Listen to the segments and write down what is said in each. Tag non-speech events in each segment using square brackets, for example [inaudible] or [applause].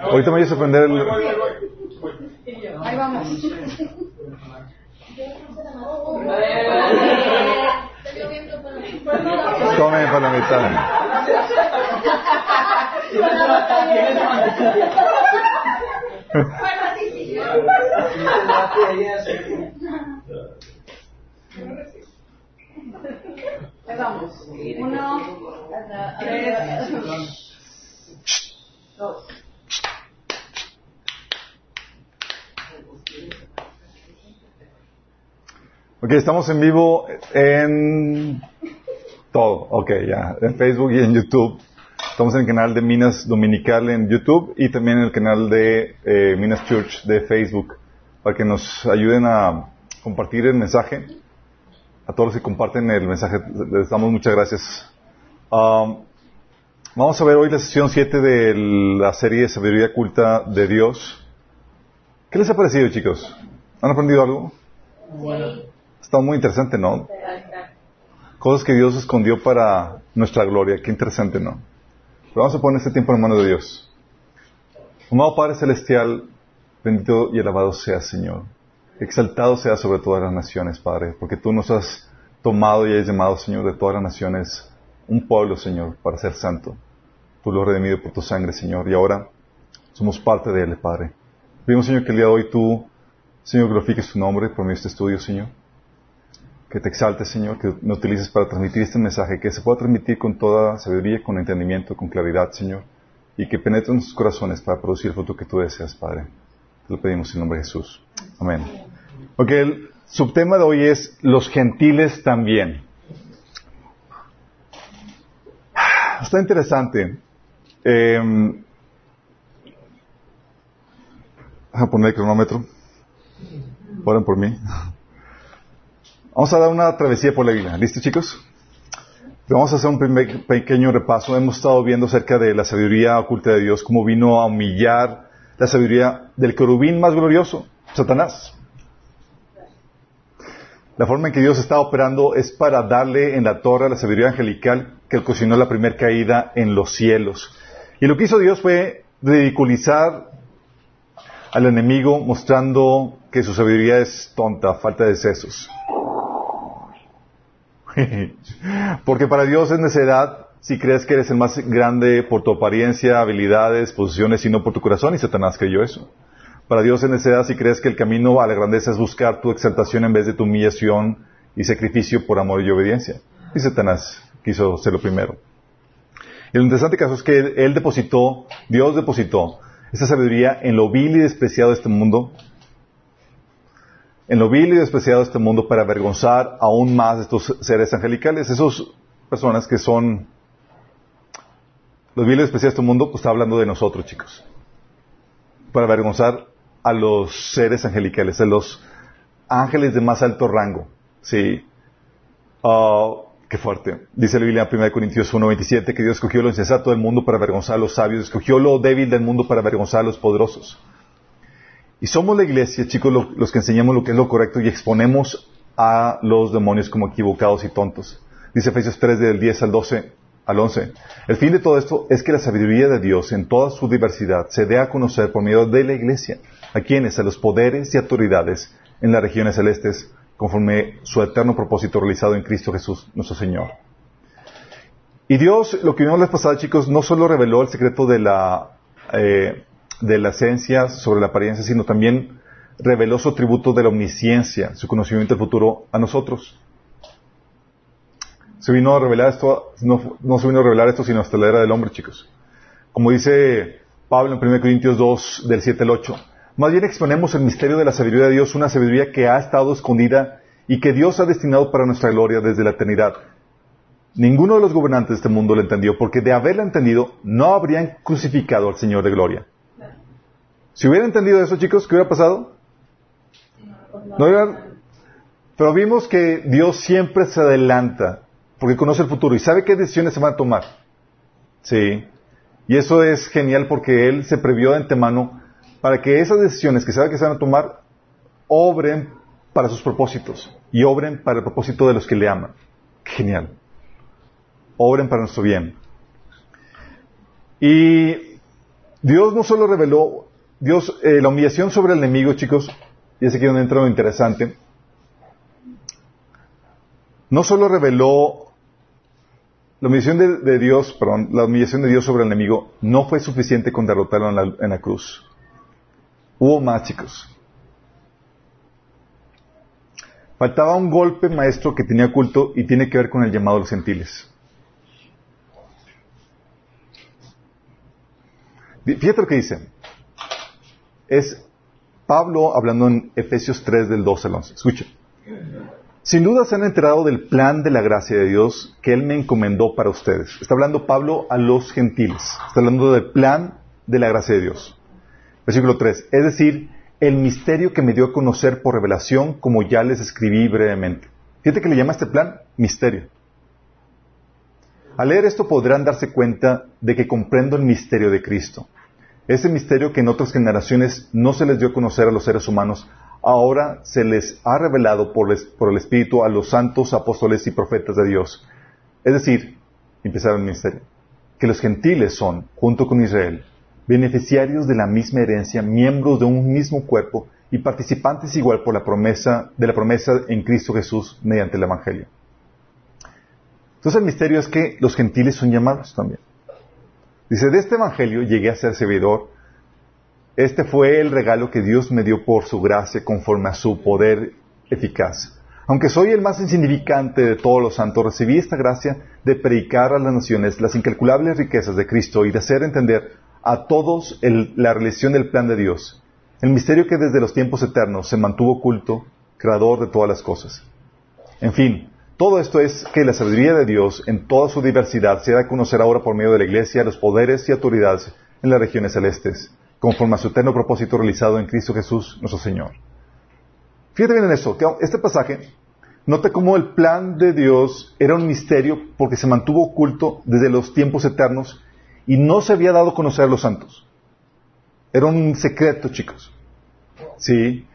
Ahorita me voy a sorprender el... Ahí vamos. Tome para la mitad. Ahí vamos. Uno, tres, dos. Ok, estamos en vivo en todo. Ok, ya. En Facebook y en YouTube. Estamos en el canal de Minas Dominical en YouTube y también en el canal de eh, Minas Church de Facebook para que nos ayuden a compartir el mensaje. A todos los que comparten el mensaje, les damos muchas gracias. Um, vamos a ver hoy la sesión 7 de la serie Sabiduría Culta de Dios. ¿Qué les ha parecido, chicos? ¿Han aprendido algo? Sí. Está muy interesante, ¿no? Cosas que Dios escondió para nuestra gloria. Qué interesante, ¿no? Pero vamos a poner este tiempo en manos de Dios. Amado Padre Celestial, bendito y alabado sea, Señor. Exaltado sea sobre todas las naciones, Padre, porque tú nos has tomado y has llamado, Señor, de todas las naciones, un pueblo, Señor, para ser santo. Tú lo has redimido por tu sangre, Señor, y ahora somos parte de él, Padre. Pedimos, Señor, que el día de hoy tú, Señor, glorifiques tu nombre por medio de este estudio, Señor. Que te exaltes, Señor, que me utilices para transmitir este mensaje, que se pueda transmitir con toda sabiduría, con entendimiento, con claridad, Señor, y que penetre en sus corazones para producir el fruto que tú deseas, Padre. Te lo pedimos en nombre de Jesús. Amén. Ok, el subtema de hoy es los gentiles también. Está interesante. Eh, poner el cronómetro. Oren por mí. Vamos a dar una travesía por la Biblia. ¿Listos, chicos? Vamos a hacer un pequeño repaso. Hemos estado viendo acerca de la sabiduría oculta de Dios, cómo vino a humillar la sabiduría del querubín más glorioso, Satanás. La forma en que Dios está operando es para darle en la torre la sabiduría angelical que ocasionó la primera caída en los cielos. Y lo que hizo Dios fue ridiculizar al enemigo mostrando que su sabiduría es tonta, falta de sesos. [laughs] Porque para Dios es necedad si crees que eres el más grande por tu apariencia, habilidades, posiciones y no por tu corazón, y Satanás creyó eso. Para Dios es necedad si crees que el camino a la grandeza es buscar tu exaltación en vez de tu humillación y sacrificio por amor y obediencia. Y Satanás quiso ser lo primero. Lo interesante caso es que él depositó, Dios depositó esa sabiduría en lo vil y despreciado de este mundo, en lo vil y despreciado de este mundo para avergonzar aún más a estos seres angelicales, esas personas que son los vil y despreciados de este mundo, pues está hablando de nosotros, chicos, para avergonzar a los seres angelicales, a los ángeles de más alto rango, sí. Uh, Qué fuerte. Dice la Biblia en 1 Corintios 1.27 que Dios escogió lo insensato del mundo para avergonzar a los sabios, escogió lo débil del mundo para avergonzar a los poderosos. Y somos la iglesia, chicos, lo, los que enseñamos lo que es lo correcto y exponemos a los demonios como equivocados y tontos. Dice Efesios 3 del 10 al 12 al 11. El fin de todo esto es que la sabiduría de Dios en toda su diversidad se dé a conocer por medio de la iglesia. ¿A quienes? A los poderes y autoridades en las regiones celestes conforme su eterno propósito realizado en Cristo Jesús, nuestro Señor. Y Dios, lo que vimos la pasada, chicos, no solo reveló el secreto de la, eh, de la esencia sobre la apariencia, sino también reveló su atributo de la omnisciencia, su conocimiento del futuro a nosotros. Se vino a revelar esto, no, no se vino a revelar esto sino hasta la era del hombre, chicos. Como dice Pablo en 1 Corintios 2, del 7 al 8. Más bien exponemos el misterio de la sabiduría de Dios, una sabiduría que ha estado escondida y que Dios ha destinado para nuestra gloria desde la eternidad. Ninguno de los gobernantes de este mundo lo entendió, porque de haberla entendido, no habrían crucificado al Señor de gloria. Si hubieran entendido eso, chicos, ¿qué hubiera pasado? No hubieran... Pero vimos que Dios siempre se adelanta, porque conoce el futuro y sabe qué decisiones se van a tomar. Sí. Y eso es genial porque Él se previó de antemano para que esas decisiones que sabe que se van a tomar obren para sus propósitos y obren para el propósito de los que le aman. Genial. Obren para nuestro bien. Y Dios no solo reveló, Dios, eh, la humillación sobre el enemigo, chicos, y es aquí donde entra lo interesante, no solo reveló la humillación de, Dios, perdón, la humillación de Dios sobre el enemigo no fue suficiente con derrotarlo en la, en la cruz. Hubo más, chicos. Faltaba un golpe maestro que tenía culto y tiene que ver con el llamado de los gentiles. Fíjate lo que dice. Es Pablo hablando en Efesios 3 del 12 al 11. Escuchen. Sin duda se han enterado del plan de la gracia de Dios que Él me encomendó para ustedes. Está hablando Pablo a los gentiles. Está hablando del plan de la gracia de Dios. Versículo 3. Es decir, el misterio que me dio a conocer por revelación, como ya les escribí brevemente. Fíjate que le llama este plan misterio. Al leer esto podrán darse cuenta de que comprendo el misterio de Cristo. Ese misterio que en otras generaciones no se les dio a conocer a los seres humanos, ahora se les ha revelado por, el Espíritu a los santos apóstoles y profetas de Dios. Es decir, empezar el misterio, que los gentiles son, junto con Israel, beneficiarios de la misma herencia, miembros de un mismo cuerpo y participantes igual por la promesa, de la promesa en Cristo Jesús mediante el Evangelio. Entonces el misterio es que los gentiles son llamados también. Dice, de este Evangelio llegué a ser servidor este fue el regalo que Dios me dio por su gracia conforme a su poder eficaz. Aunque soy el más insignificante de todos los santos, recibí esta gracia de predicar a las naciones las incalculables riquezas de Cristo y de hacer entender a todos la realización del plan de Dios, el misterio que desde los tiempos eternos se mantuvo oculto, creador de todas las cosas. En fin, todo esto es que la sabiduría de Dios en toda su diversidad se da a conocer ahora por medio de la Iglesia, los poderes y autoridades en las regiones celestes conforme a su eterno propósito realizado en Cristo Jesús, nuestro Señor. Fíjate bien en eso, que este pasaje, nota cómo el plan de Dios era un misterio porque se mantuvo oculto desde los tiempos eternos y no se había dado a conocer a los santos. Era un secreto, chicos. Sí.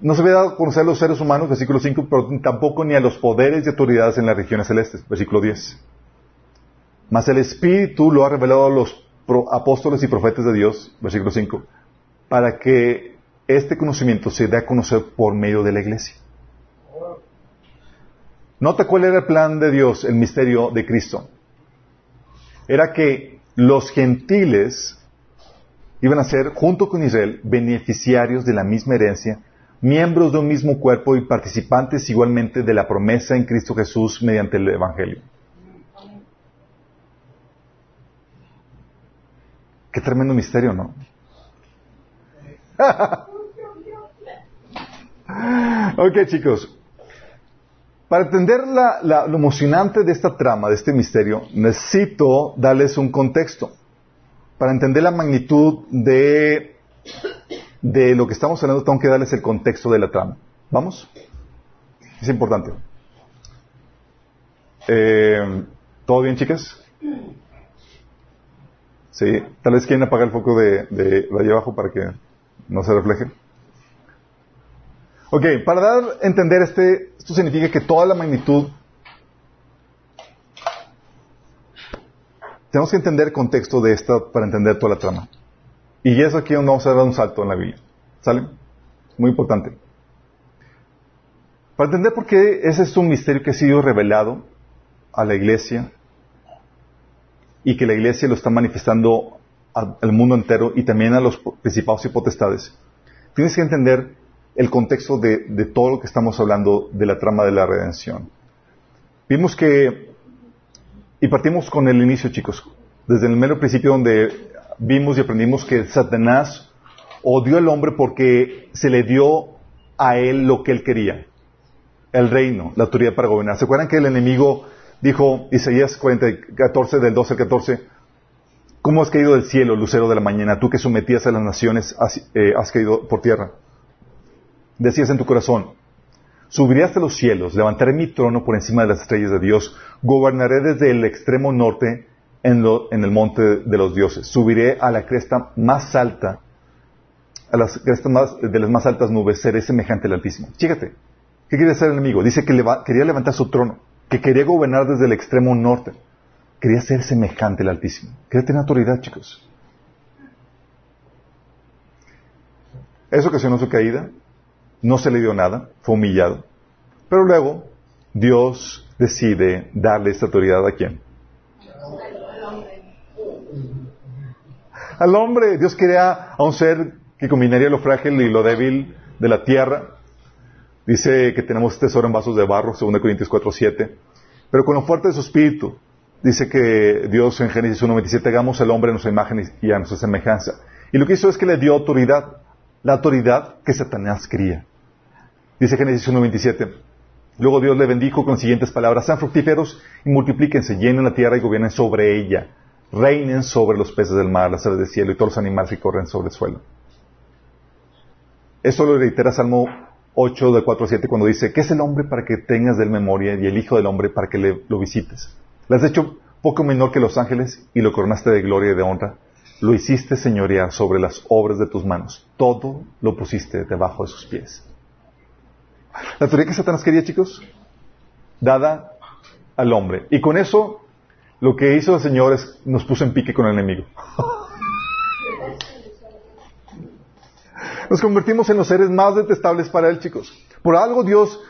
No se había dado a conocer a los seres humanos, versículo 5, pero tampoco ni a los poderes y autoridades en las regiones celestes, versículo 10. Mas el Espíritu lo ha revelado a los apóstoles y profetas de Dios, versículo 5, para que este conocimiento se dé a conocer por medio de la iglesia. Nota cuál era el plan de Dios, el misterio de Cristo. Era que los gentiles iban a ser, junto con Israel, beneficiarios de la misma herencia, miembros de un mismo cuerpo y participantes igualmente de la promesa en Cristo Jesús mediante el Evangelio. Qué tremendo misterio, ¿no? [laughs] ok, chicos. Para entender la, lo emocionante de esta trama, de este misterio, necesito darles un contexto. Para entender la magnitud de, de lo que estamos hablando, tengo que darles el contexto de la trama. ¿Vamos? Es importante. Eh, ¿Todo bien, chicas? Sí, tal vez quieren apagar el foco de, de, allá abajo para que no se refleje. Ok, para dar a entender este, esto significa que toda la magnitud, tenemos que entender el contexto de esta para entender toda la trama. Y es aquí donde vamos a dar un salto en la Biblia. ¿Sale? Muy importante. Para entender por qué ese es un misterio que ha sido revelado a la iglesia y que la iglesia lo está manifestando al mundo entero y también a los principados y potestades. Tienes que entender el contexto de, todo lo que estamos hablando de la trama de la redención. Vimos que, y partimos con el inicio, chicos, desde el mero principio donde vimos y aprendimos que Satanás odió al hombre porque se le dio a él lo que él quería, el reino, la autoridad para gobernar. ¿Se acuerdan que el enemigo dijo Isaías 14 del 12 al 14, ¿cómo has caído del cielo, lucero de la mañana? Tú que sometías a las naciones, has, eh, has caído por tierra. Decías en tu corazón, subiré hasta los cielos, levantaré mi trono por encima de las estrellas de Dios, gobernaré desde el extremo norte en, el monte de los dioses, subiré a la cresta más alta, a las crestas más, de las más altas nubes, seré semejante al Altísimo. Fíjate, ¿qué quiere hacer el enemigo? Dice que quería levantar su trono que quería gobernar desde el extremo norte. Quería ser semejante al Altísimo. Quería tener autoridad, chicos. Eso ocasionó su caída. No se le dio nada. Fue humillado. Pero luego, Dios decide darle esta autoridad a quién? Al hombre. Dios crea a un ser que combinaría lo frágil y lo débil de la tierra. Dice que tenemos tesoro en vasos de barro, 2 Corintios 4, 7. Pero con lo fuerte de su espíritu, dice que Dios en Génesis 1.27, hagamos al hombre a nuestra imagen y a nuestra semejanza. Y lo que hizo es que le dio autoridad, la autoridad que Satanás quería. Dice Génesis 1.27. Luego Dios le bendijo con siguientes palabras, sean fructíferos y multiplíquense, llenen la tierra y gobiernen sobre ella, reinen sobre los peces del mar, las aves del cielo y todos los animales que corren sobre el suelo. Eso lo reitera Salmo 8 de 4 a 7 cuando dice, ¿qué es el hombre para que tengas de él memoria y el hijo del hombre para que le, lo visites? Le has hecho poco menor que los ángeles y lo coronaste de gloria y de honra. Lo hiciste señorear sobre las obras de tus manos. Todo lo pusiste debajo de sus pies. La teoría que Satanás quería, chicos, dada al hombre. Y con eso, lo que hizo el Señor es nos puso en pique con el enemigo. [laughs] Nos convertimos en los seres más detestables para él, chicos. Por algo Dios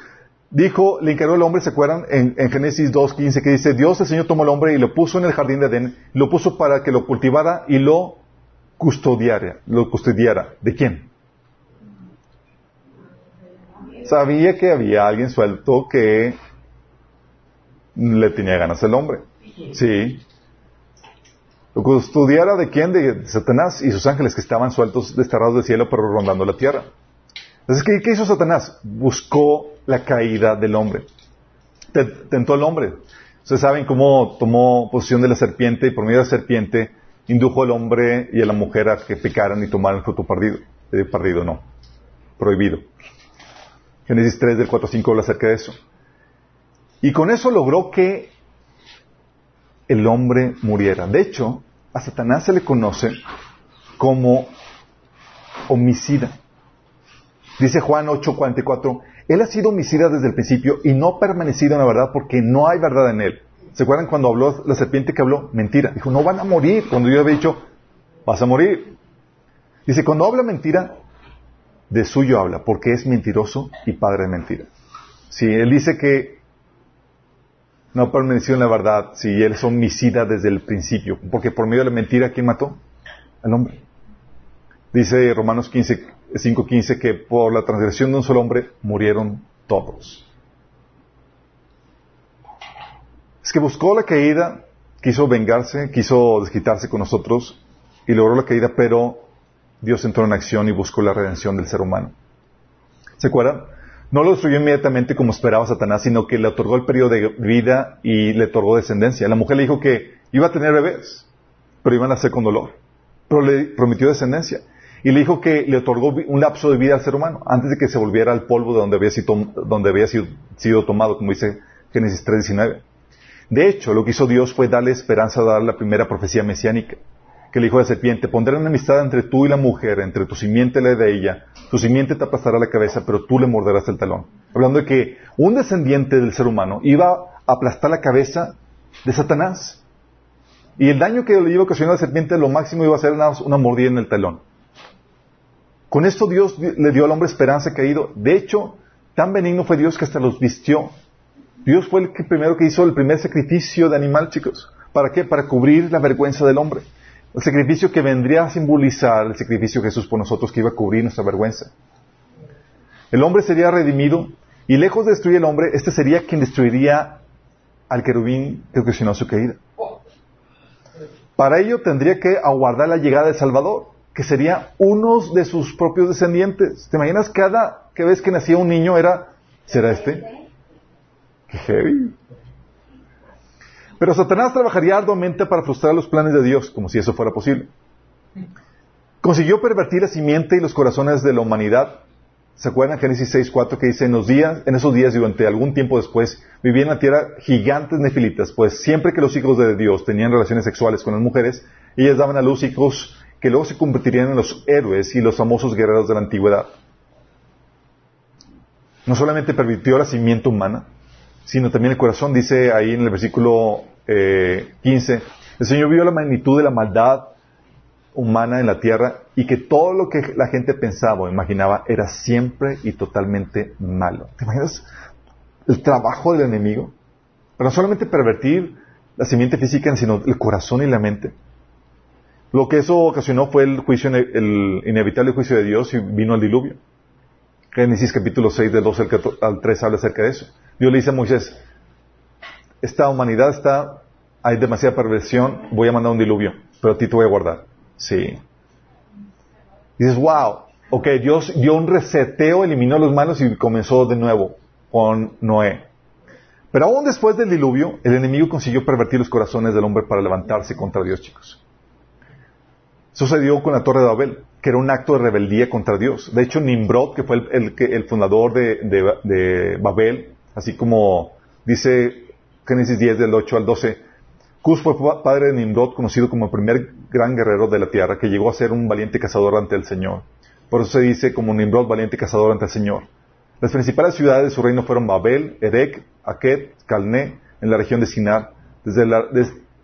dijo, le encargó al hombre, ¿se acuerdan? En, Génesis 2.15 que dice, Dios el Señor tomó al hombre y lo puso en el jardín de Edén, lo puso para que lo cultivara y lo custodiara. Lo custodiara. ¿De quién? Sabía que había alguien suelto que le tenía ganas al hombre. Sí. Lo custodiara de quién? De Satanás y sus ángeles que estaban sueltos, desterrados del cielo, pero rondando la tierra. Entonces, ¿qué, hizo Satanás? Buscó la caída del hombre. Tentó al hombre. Ustedes saben cómo tomó posición de la serpiente y por medio de la serpiente indujo al hombre y a la mujer a que pecaran y tomaran el fruto perdido. Eh, perdido, no. Prohibido. Génesis 3 del 4 5 habla acerca de eso. Y con eso logró que el hombre muriera. De hecho, a Satanás se le conoce como homicida. Dice Juan 8:44, Él ha sido homicida desde el principio y no ha permanecido en la verdad porque no hay verdad en Él. ¿Se acuerdan cuando habló la serpiente que habló? Mentira. Dijo, no van a morir. Cuando yo había dicho, vas a morir. Dice, cuando habla mentira, de suyo habla, porque es mentiroso y padre de mentira. Si él dice que no ha permanecido en la verdad, si él es homicida desde el principio, porque por medio de la mentira, ¿quién mató? Al hombre. Dice Romanos 15, 5.15 que por la transgresión de un solo hombre murieron todos. Es que buscó la caída, quiso vengarse, quiso desquitarse con nosotros y logró la caída, pero Dios entró en acción y buscó la redención del ser humano. ¿Se acuerdan? No lo destruyó inmediatamente como esperaba Satanás, sino que le otorgó el periodo de vida y le otorgó descendencia. La mujer le dijo que iba a tener bebés, pero iban a ser con dolor. Pero le prometió descendencia. Y le dijo que le otorgó un lapso de vida al ser humano, antes de que se volviera al polvo de donde había sido, donde había sido, sido tomado, como dice Génesis 3.19. De hecho, lo que hizo Dios fue darle esperanza a dar la primera profecía mesiánica que le dijo a la serpiente, pondré enemistad entre tú y la mujer, entre tu simiente y la de ella, tu simiente te aplastará la cabeza, pero tú le morderás el talón. Hablando de que un descendiente del ser humano iba a aplastar la cabeza de Satanás. Y el daño que le iba a ocasionar a la serpiente, lo máximo iba a ser una, una mordida en el talón. Con esto Dios le dio al hombre esperanza caído. De hecho, tan benigno fue Dios que hasta los vistió. Dios fue el primero que hizo el primer sacrificio de animal, chicos. ¿Para qué? Para cubrir la vergüenza del hombre. El sacrificio que vendría a simbolizar el sacrificio de Jesús por nosotros que iba a cubrir nuestra vergüenza. El hombre sería redimido y lejos de destruir al hombre, este sería quien destruiría al querubín que ocasionó su caída. Para ello tendría que aguardar la llegada del Salvador, que sería uno de sus propios descendientes. ¿Te imaginas cada vez que nacía un niño era, ¿será este? ¡Qué heavy! Pero Satanás trabajaría arduamente para frustrar los planes de Dios, como si eso fuera posible. Consiguió pervertir la simiente y los corazones de la humanidad. ¿Se acuerdan Génesis 6.4 que dice, en, los días, en esos días y durante algún tiempo después, vivían en la tierra gigantes nefilitas, pues siempre que los hijos de Dios tenían relaciones sexuales con las mujeres, ellas daban a luz hijos que luego se convertirían en los héroes y los famosos guerreros de la antigüedad. No solamente pervirtió la simiente humana, sino también el corazón. Dice ahí en el versículo 15, eh, el Señor vio la magnitud de la maldad humana en la tierra y que todo lo que la gente pensaba o imaginaba era siempre y totalmente malo. ¿Te imaginas el trabajo del enemigo? No solamente pervertir la simiente física, sino el corazón y la mente. Lo que eso ocasionó fue el juicio, el inevitable juicio de Dios y vino el diluvio. Génesis capítulo 6 del 12 al 3 habla acerca de eso. Dios le dice a Moisés, esta humanidad está, hay demasiada perversión, voy a mandar un diluvio, pero a ti te voy a guardar. Sí. Dices, wow, ok, Dios dio un reseteo, eliminó los malos y comenzó de nuevo con Noé. Pero aún después del diluvio, el enemigo consiguió pervertir los corazones del hombre para levantarse contra Dios, chicos. Sucedió con la Torre de Babel, que era un acto de rebeldía contra Dios. De hecho, Nimrod, que fue el, el, fundador de, Babel, así como dice Génesis 10 del 8 al 12, Cus fue padre de Nimrod, conocido como el primer gran guerrero de la tierra, que llegó a ser un valiente cazador ante el Señor. Por eso se dice como Nimrod, valiente cazador ante el Señor. Las principales ciudades de su reino fueron Babel, Erek, Aked, Calné, en la región de Sinar. Desde,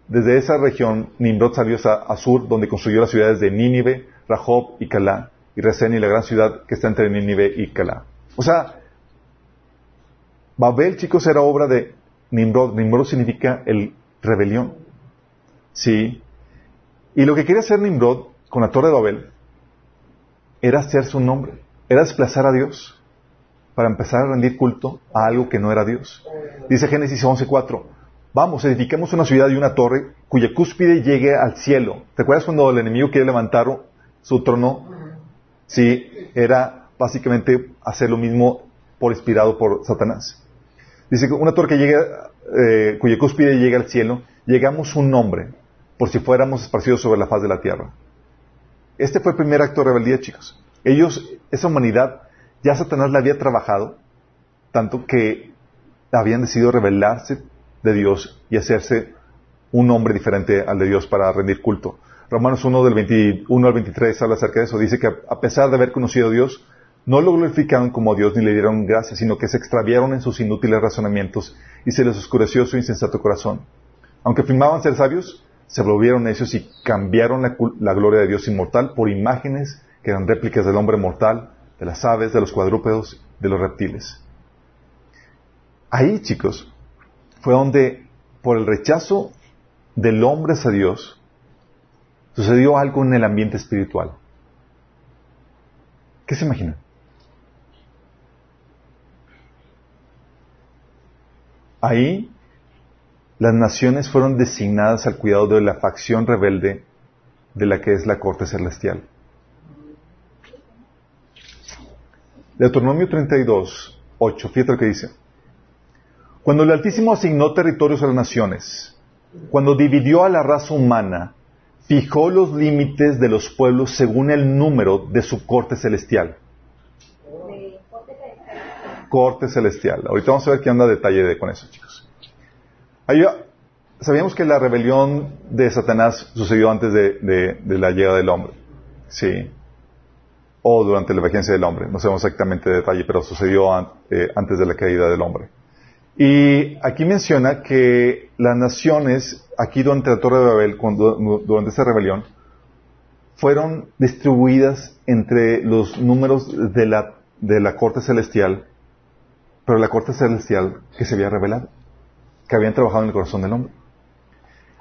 desde esa región, Nimrod salió a Sur, donde construyó las ciudades de Nínive, Rahob y Calá, y Resén y la gran ciudad que está entre Nínive y Calá. O sea, Babel, chicos, era obra de Nimrod. Nimrod significa el rebelión. Sí. Y lo que quería hacer Nimrod con la torre de Babel era hacer su nombre, era desplazar a Dios para empezar a rendir culto a algo que no era Dios. Dice Génesis 11:4, vamos, edifiquemos una ciudad y una torre cuya cúspide llegue al cielo. ¿Te acuerdas cuando el enemigo quiere levantar su trono? Sí, era básicamente hacer lo mismo por inspirado por Satanás. Dice que una torre que llegue eh, cuya cúspide llega al cielo, llegamos un nombre, por si fuéramos esparcidos sobre la faz de la tierra. Este fue el primer acto de rebeldía, chicos. Ellos, esa humanidad, ya Satanás la había trabajado, tanto que habían decidido rebelarse de Dios y hacerse un nombre diferente al de Dios para rendir culto. Romanos 1 del 21 al 23 habla acerca de eso. Dice que a pesar de haber conocido a Dios, no lo glorificaron como Dios ni le dieron gracias, sino que se extraviaron en sus inútiles razonamientos y se les oscureció su insensato corazón. Aunque afirmaban ser sabios, se volvieron necios y cambiaron la, gloria de Dios inmortal por imágenes que eran réplicas del hombre mortal, de las aves, de los cuadrúpedos, de los reptiles. Ahí, chicos, fue donde, por el rechazo del hombre hacia Dios, sucedió algo en el ambiente espiritual. ¿Qué se imaginan? Ahí las naciones fueron designadas al cuidado de la facción rebelde de la que es la corte celestial. Deuteronomio 32, 8, fíjate lo que dice. Cuando el Altísimo asignó territorios a las naciones, cuando dividió a la raza humana, fijó los límites de los pueblos según el número de su corte celestial corte celestial. Ahorita vamos a ver qué anda detalle de, con eso, chicos. sabíamos que la rebelión de Satanás sucedió antes de, la llegada del hombre. Sí. O durante la vigencia del hombre. No sabemos exactamente el detalle, pero sucedió eh, antes de la caída del hombre. Y aquí menciona que las naciones, aquí durante la Torre de Babel, durante esta rebelión, fueron distribuidas entre los números de la, de la corte celestial pero la corte celestial que se había revelado, que habían trabajado en el corazón del hombre.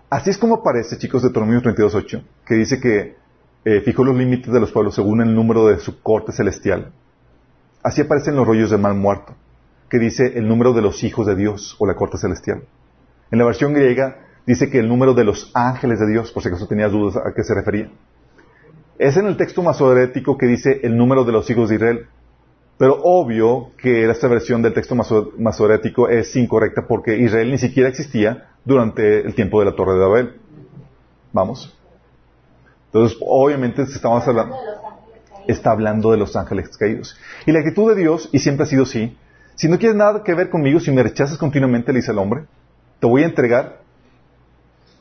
Así es como aparece, chicos, de Deuteronomio 32.8, que dice que eh, fijó los límites de los pueblos según el número de su corte celestial. Así aparecen los rollos de mal muerto, que dice el número de los hijos de Dios o la corte celestial. En la versión griega dice que el número de los ángeles de Dios, por si acaso tenías dudas a qué se refería. Es en el texto masorético que dice el número de los hijos de Israel, pero obvio que esta versión del texto masorético es incorrecta porque Israel ni siquiera existía durante el tiempo de la Torre de Babel. ¿Vamos? Entonces, obviamente estamos hablando, está hablando de los ángeles caídos. Y la actitud de Dios, y siempre ha sido así, si no quieres nada que ver conmigo, si me rechazas continuamente, le dice el hombre, te voy a entregar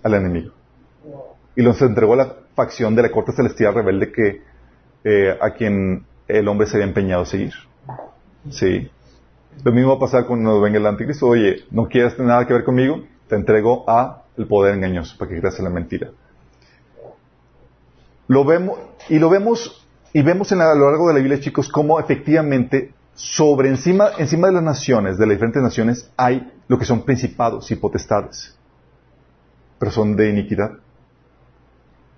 al enemigo. Y los entregó a la facción de la corte celestial rebelde que eh, a quien el hombre se había empeñado a seguir. Sí. Lo mismo va a pasar cuando venga el anticristo. Oye, no quieres tener nada que ver conmigo, te entrego a el poder engañoso para que creas en la mentira. Lo vemos, y lo vemos, y vemos en a lo largo de la Biblia, chicos, cómo efectivamente sobre encima, encima de las naciones, de las diferentes naciones, hay lo que son principados y potestades. Pero son de iniquidad.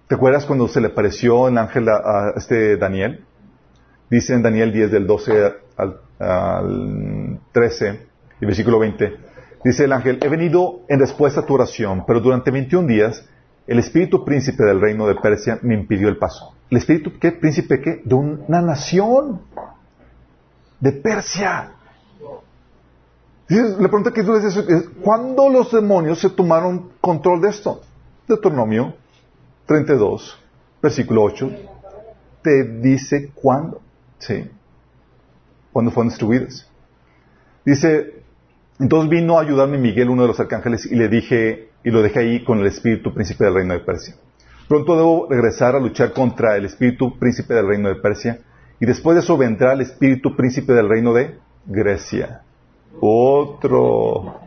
¿Te acuerdas cuando se le apareció el ángel a, este Daniel? Dice en Daniel 10 del 12 al, al 13 y versículo 20. Dice el ángel, he venido en respuesta a tu oración, pero durante 21 días el espíritu príncipe del reino de Persia me impidió el paso. ¿El espíritu qué? ¿Príncipe qué? De una nación. De Persia. Dices, La pregunta que tú es, ¿cuándo los demonios se tomaron control de esto? Deuteronomio 32, versículo 8, te dice cuándo. Sí. Cuándo fueron distribuidas. Dice, entonces vino a ayudarme Miguel, uno de los arcángeles, y le dije, y lo dejé ahí con el espíritu príncipe del reino de Persia. Pronto debo regresar a luchar contra el espíritu príncipe del reino de Persia, y después de eso vendrá el espíritu príncipe del reino de Grecia. Otro.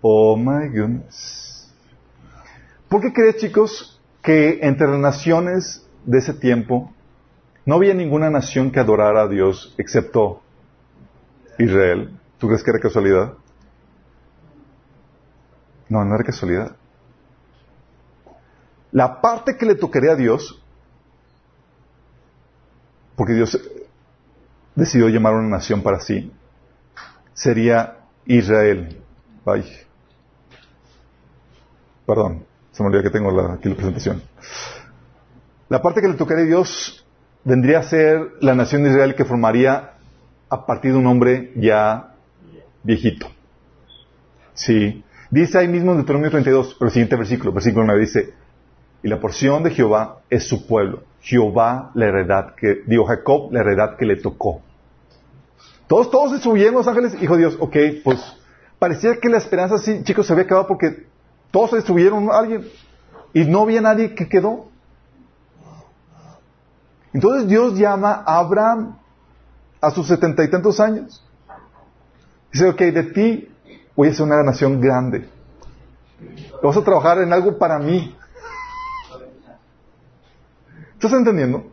Oh my goodness. ¿Por qué crees, chicos, que entre las naciones de ese tiempo no había ninguna nación que adorara a Dios excepto Israel? ¿Tú crees que era casualidad? No, no era casualidad. La parte que le tocaría a Dios, porque Dios decidió llamar una nación para sí, sería Israel. Ay. Perdón, se me olvidó que tengo aquí la presentación. La parte que le tocaría a Dios vendría a ser la nación de Israel que formaría a partir de un hombre ya viejito. Sí. Dice ahí mismo en Deuteronomio 32, pero el siguiente versículo, versículo 9 dice, y la porción de Jehová es su pueblo. Jehová la heredad que, Jacob, la heredad que le tocó. Todos, todos subieron los ángeles, hijo de Dios, ok, pues parecía que la esperanza, sí, chicos, se había acabado porque todos se destruyeron a alguien y no había nadie que quedó. Entonces Dios llama a Abraham a sus setenta y tantos años. Dice, ok, de ti voy a ser una nación grande. Vas a trabajar en algo para mí. ¿Estás entendiendo?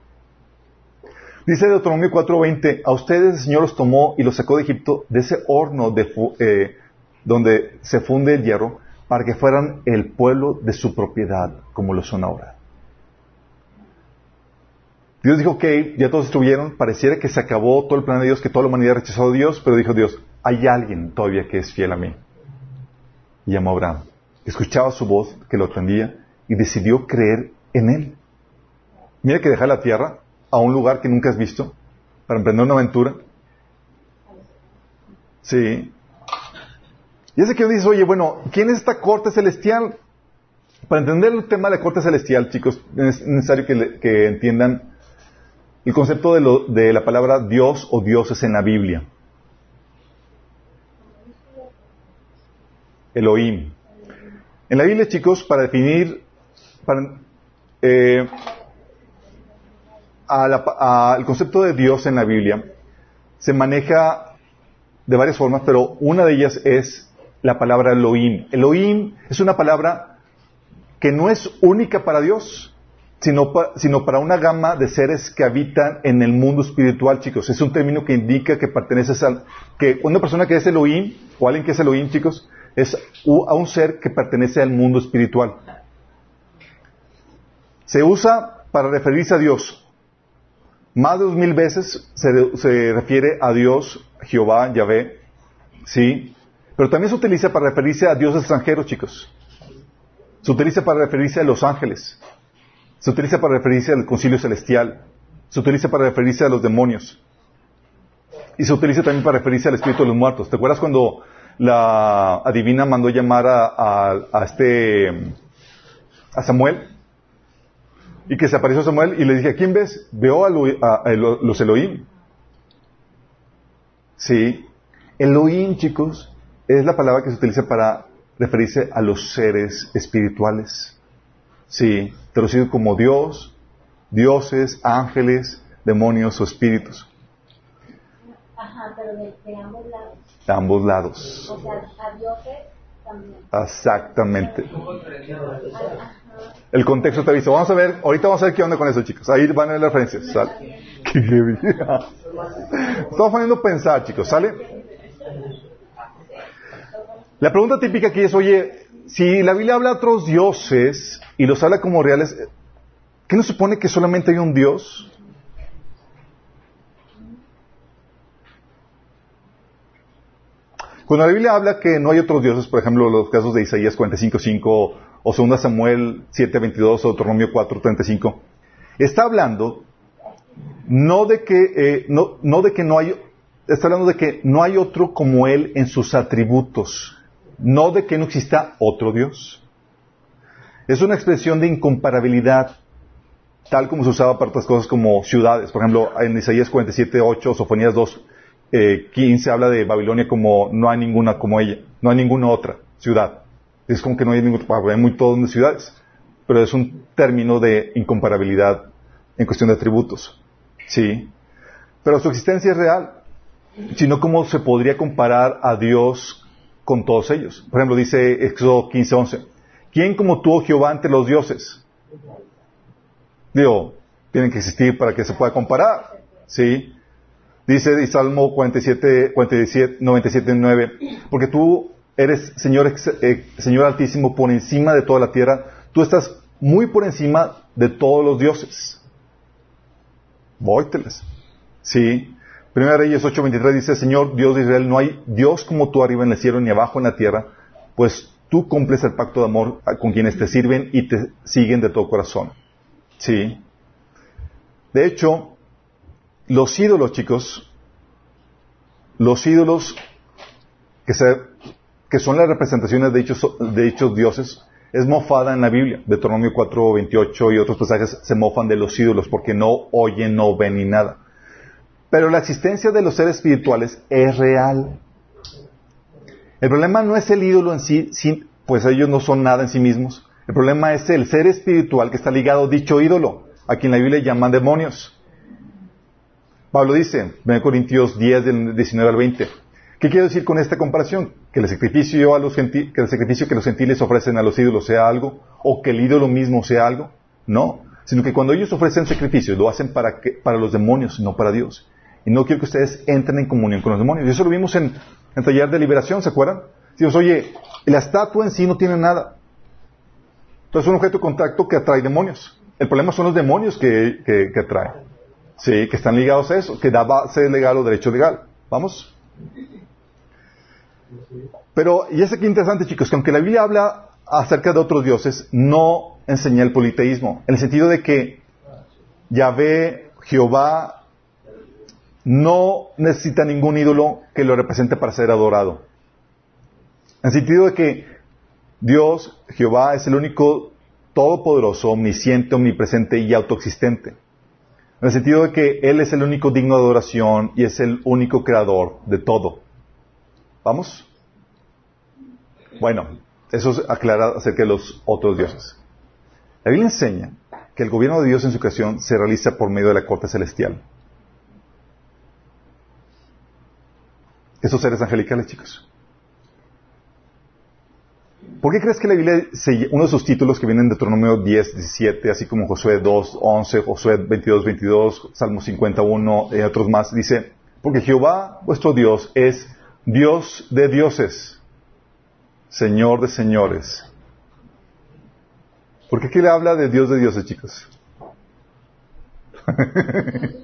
Dice Deuteronomio 4:20, a ustedes el Señor los tomó y los sacó de Egipto, de ese horno eh, donde se funde el hierro, para que fueran el pueblo de su propiedad, como lo son ahora. Dios dijo que ya todos estuvieron, pareciera que se acabó todo el plan de Dios, que toda la humanidad rechazó a Dios, pero dijo Dios, hay alguien todavía que es fiel a mí. Y llamó a Abraham. Escuchaba su voz, que lo atendía, y decidió creer en él. Mira que dejar la tierra a un lugar que nunca has visto para emprender una aventura. Sí. Y ese que dices, oye, bueno, ¿quién es esta corte celestial? Para entender el tema de la corte celestial, chicos, es necesario que, entiendan el concepto de, de la palabra Dios o dioses en la Biblia. Elohim. En la Biblia, chicos, para definir, para, eh, a la- a- el concepto de Dios en la Biblia se maneja de varias formas, pero una de ellas es la palabra Elohim. Elohim es una palabra que no es única para Dios, sino, pa- sino para una gama de seres que habitan en el mundo espiritual, chicos. Es un término que indica que perteneces al... que una persona que es Elohim, o alguien que es Elohim, chicos, es a un ser que pertenece al mundo espiritual. Se usa para referirse a Dios. Más de dos mil veces se, se refiere a Dios, Jehová, Yahvé, ¿sí? Pero también se utiliza para referirse a dioses extranjeros, chicos. Se utiliza para referirse a los ángeles. Se utiliza para referirse al concilio celestial. Se utiliza para referirse a los demonios. Y se utiliza también para referirse al espíritu de los muertos. ¿Te acuerdas cuando la adivina mandó llamar a- a este a Samuel? Y que se apareció Samuel y le dije, ¿a quién ves? Veo a, Lo- a- a Elo- los Elohim. Sí. Elohim, chicos, es la palabra que se utiliza para referirse a los seres espirituales. Sí, traducido como Dios, dioses, ángeles, demonios o espíritus. Ajá, pero de, de ambos lados. De ambos lados. O sea, a dioses también. Exactamente. Ajá. El contexto te aviso. Vamos a ver, ahorita vamos a ver qué onda con eso, chicos. Ahí van a ver las referencias. ¿sale? [laughs] Qué heavy. [laughs] Estamos poniendo a pensar, chicos, ¿sale? La pregunta típica aquí es, oye, si la Biblia habla de otros dioses y los habla como reales, ¿qué no supone que solamente hay un Dios? Cuando la Biblia habla que no hay otros dioses, por ejemplo, los casos de Isaías 45.5 o 2 Samuel 7.22 o Deuteronomio 4.35, está hablando no de que eh, no, no de que no hay está hablando de que no hay otro como él en sus atributos, no de que no exista otro Dios. Es una expresión de incomparabilidad, tal como se usaba para otras cosas como ciudades. Por ejemplo, en Isaías 47.8, Sofonías 2, eh, 15 habla de Babilonia como no hay ninguna como ella, no hay ninguna otra ciudad. Es como que no hay ninguna, hay muy todas de ciudades, pero es un término de incomparabilidad en cuestión de atributos. Sí. Pero su existencia es real. Sino cómo se podría comparar a Dios con todos ellos. Por ejemplo, dice Éxodo 15:11. ¿Quién como tú, oh Jehová, entre los dioses? Digo, tienen que existir para que se pueda comparar. ¿Sí? Dice Salmo 47, 47, 97, 9. Porque tú eres Señor, eh, Señor Altísimo por encima de toda la tierra. Tú estás muy por encima de todos los dioses. Vóyteles. Sí. Primera Reyes 8:23 dice, Señor Dios de Israel, no hay Dios como tú arriba en el cielo ni abajo en la tierra, pues tú cumples el pacto de amor con quienes te sirven y te siguen de todo corazón. Sí. De hecho, los ídolos, chicos, los ídolos que, se, que son las representaciones de dichos, dioses, es mofada en la Biblia. Deuteronomio 4, 28 y otros pasajes se mofan de los ídolos porque no oyen, no ven ni nada. Pero la existencia de los seres espirituales es real. El problema no es el ídolo en sí, pues ellos no son nada en sí mismos. El problema es el ser espiritual que está ligado a dicho ídolo, a quien la Biblia llaman demonios. Pablo dice, 1 Corintios 10, del 19 al 20, ¿qué quiero decir con esta comparación? Que el sacrificio, que el sacrificio que los gentiles ofrecen a los ídolos sea algo, o que el ídolo mismo sea algo. No, sino que cuando ellos ofrecen sacrificio lo hacen para, para los demonios, no para Dios. Y no quiero que ustedes entren en comunión con los demonios. Y eso lo vimos en, el taller de liberación, ¿se acuerdan? Decimos, oye, la estatua en sí no tiene nada. Entonces es un objeto de contacto que atrae demonios. El problema son los demonios que, que, que atraen. Sí, que están ligados a eso, que da base legal o derecho legal. ¿Vamos? Pero, y es aquí interesante, chicos, que aunque la Biblia habla acerca de otros dioses, no enseña el politeísmo, en el sentido de que Yahvé, Jehová, no necesita ningún ídolo que lo represente para ser adorado. En el sentido de que Dios, Jehová, es el único todopoderoso, omnisciente, omnipresente y autoexistente. En el sentido de que Él es el único digno de adoración y es el único creador de todo. ¿Vamos? Bueno, eso es aclara acerca de los otros dioses. La Biblia enseña que el gobierno de Dios en su creación se realiza por medio de la corte celestial. esos seres angelicales, chicos. ¿Por qué crees que la Biblia, uno de sus títulos que vienen de Deuteronomio 10, 17, así como Josué 2, 11, Josué 22, 22, Salmo 51 y otros más, dice, porque Jehová, vuestro Dios, es Dios de dioses, Señor de señores. ¿Por qué aquí le habla de Dios de dioses, chicos? [laughs]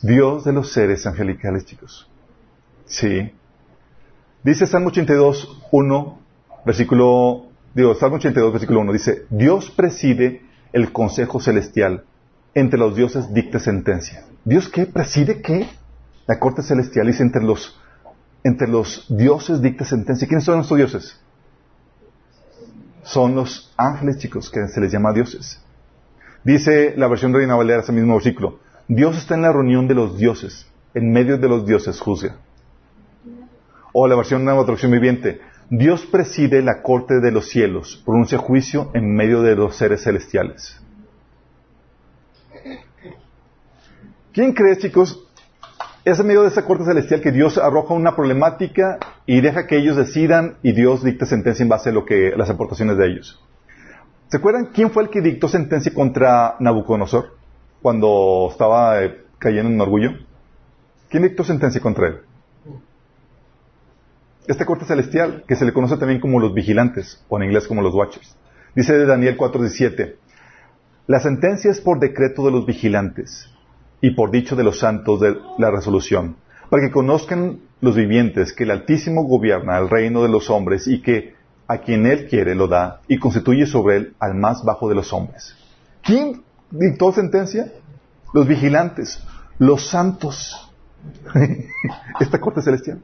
Dios de los seres angelicales, chicos. Sí. Dice Salmo 82, 1, versículo, digo, Salmo 82, versículo 1, dice, Dios preside el consejo celestial, entre los dioses dicta sentencia. ¿Dios qué? ¿Preside qué? La corte celestial dice entre los, entre los dioses dicta sentencia. ¿Quiénes son estos dioses? Son los ángeles, chicos, que se les llama dioses. Dice la versión de Reina Valera, ese mismo versículo. Dios está en la reunión de los dioses, en medio de los dioses juzga. O la versión nueva traducción viviente, Dios preside la corte de los cielos, pronuncia juicio en medio de los seres celestiales. ¿Quién cree, chicos? Es en medio de esa corte celestial que Dios arroja una problemática y deja que ellos decidan y Dios dicta sentencia en base a lo que las aportaciones de ellos. ¿Se acuerdan quién fue el que dictó sentencia contra Nabucodonosor cuando estaba eh, cayendo en orgullo? ¿Quién dictó sentencia contra él? Esta corte celestial, que se le conoce también como los vigilantes, o en inglés como los watchers. Dice Daniel 4:17, la sentencia es por decreto de los vigilantes y por dicho de los santos de la resolución, para que conozcan los vivientes que el Altísimo gobierna el reino de los hombres y que a quien Él quiere lo da y constituye sobre Él al más bajo de los hombres. ¿Quién dictó sentencia? Los vigilantes, los santos. [laughs] Esta corte celestial.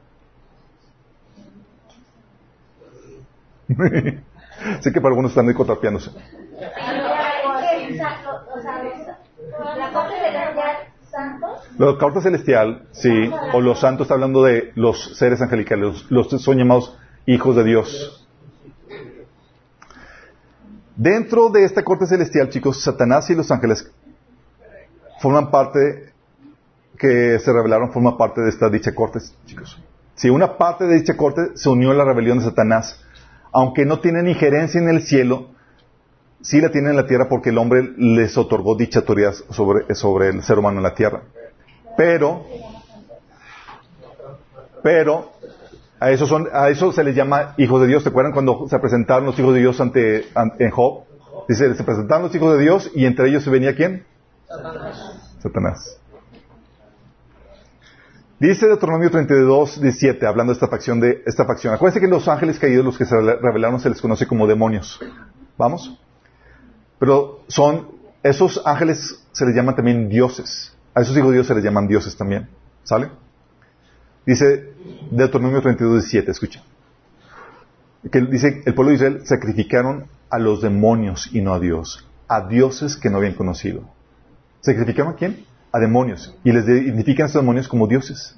[laughs] sé que para algunos están contrapiándose. La corte celestial, sí, o los santos, está hablando de los seres angelicales, los, son llamados hijos de Dios. Dentro de esta corte celestial, chicos, Satanás y los ángeles forman parte, que se revelaron, forman parte de esta dicha corte, chicos. Si una parte de dicha corte se unió a la rebelión de Satanás, aunque no tienen injerencia en el cielo, sí la tienen en la tierra porque el hombre les otorgó dicha autoridad sobre el ser humano en la tierra. Pero, pero, a eso, se les llama hijos de Dios. ¿Te acuerdan cuando se presentaron los hijos de Dios ante, en Job? Dice, se presentaron los hijos de Dios y entre ellos se venía quién? Satanás. Satanás. Dice Deuteronomio 32, 17, hablando de esta facción de esta facción. Acuérdense que los ángeles caídos, los que se revelaron, se les conoce como demonios. ¿Vamos? Pero son, esos ángeles se les llaman también dioses. A esos hijos de Dios se les llaman dioses también. ¿Sale? Dice Deuteronomio 32, 17, escucha. Que dice, el pueblo de Israel sacrificaron a los demonios y no a Dios. A dioses que no habían conocido. ¿Sacrificaron a quién? A demonios. Y les identifican a estos demonios como dioses.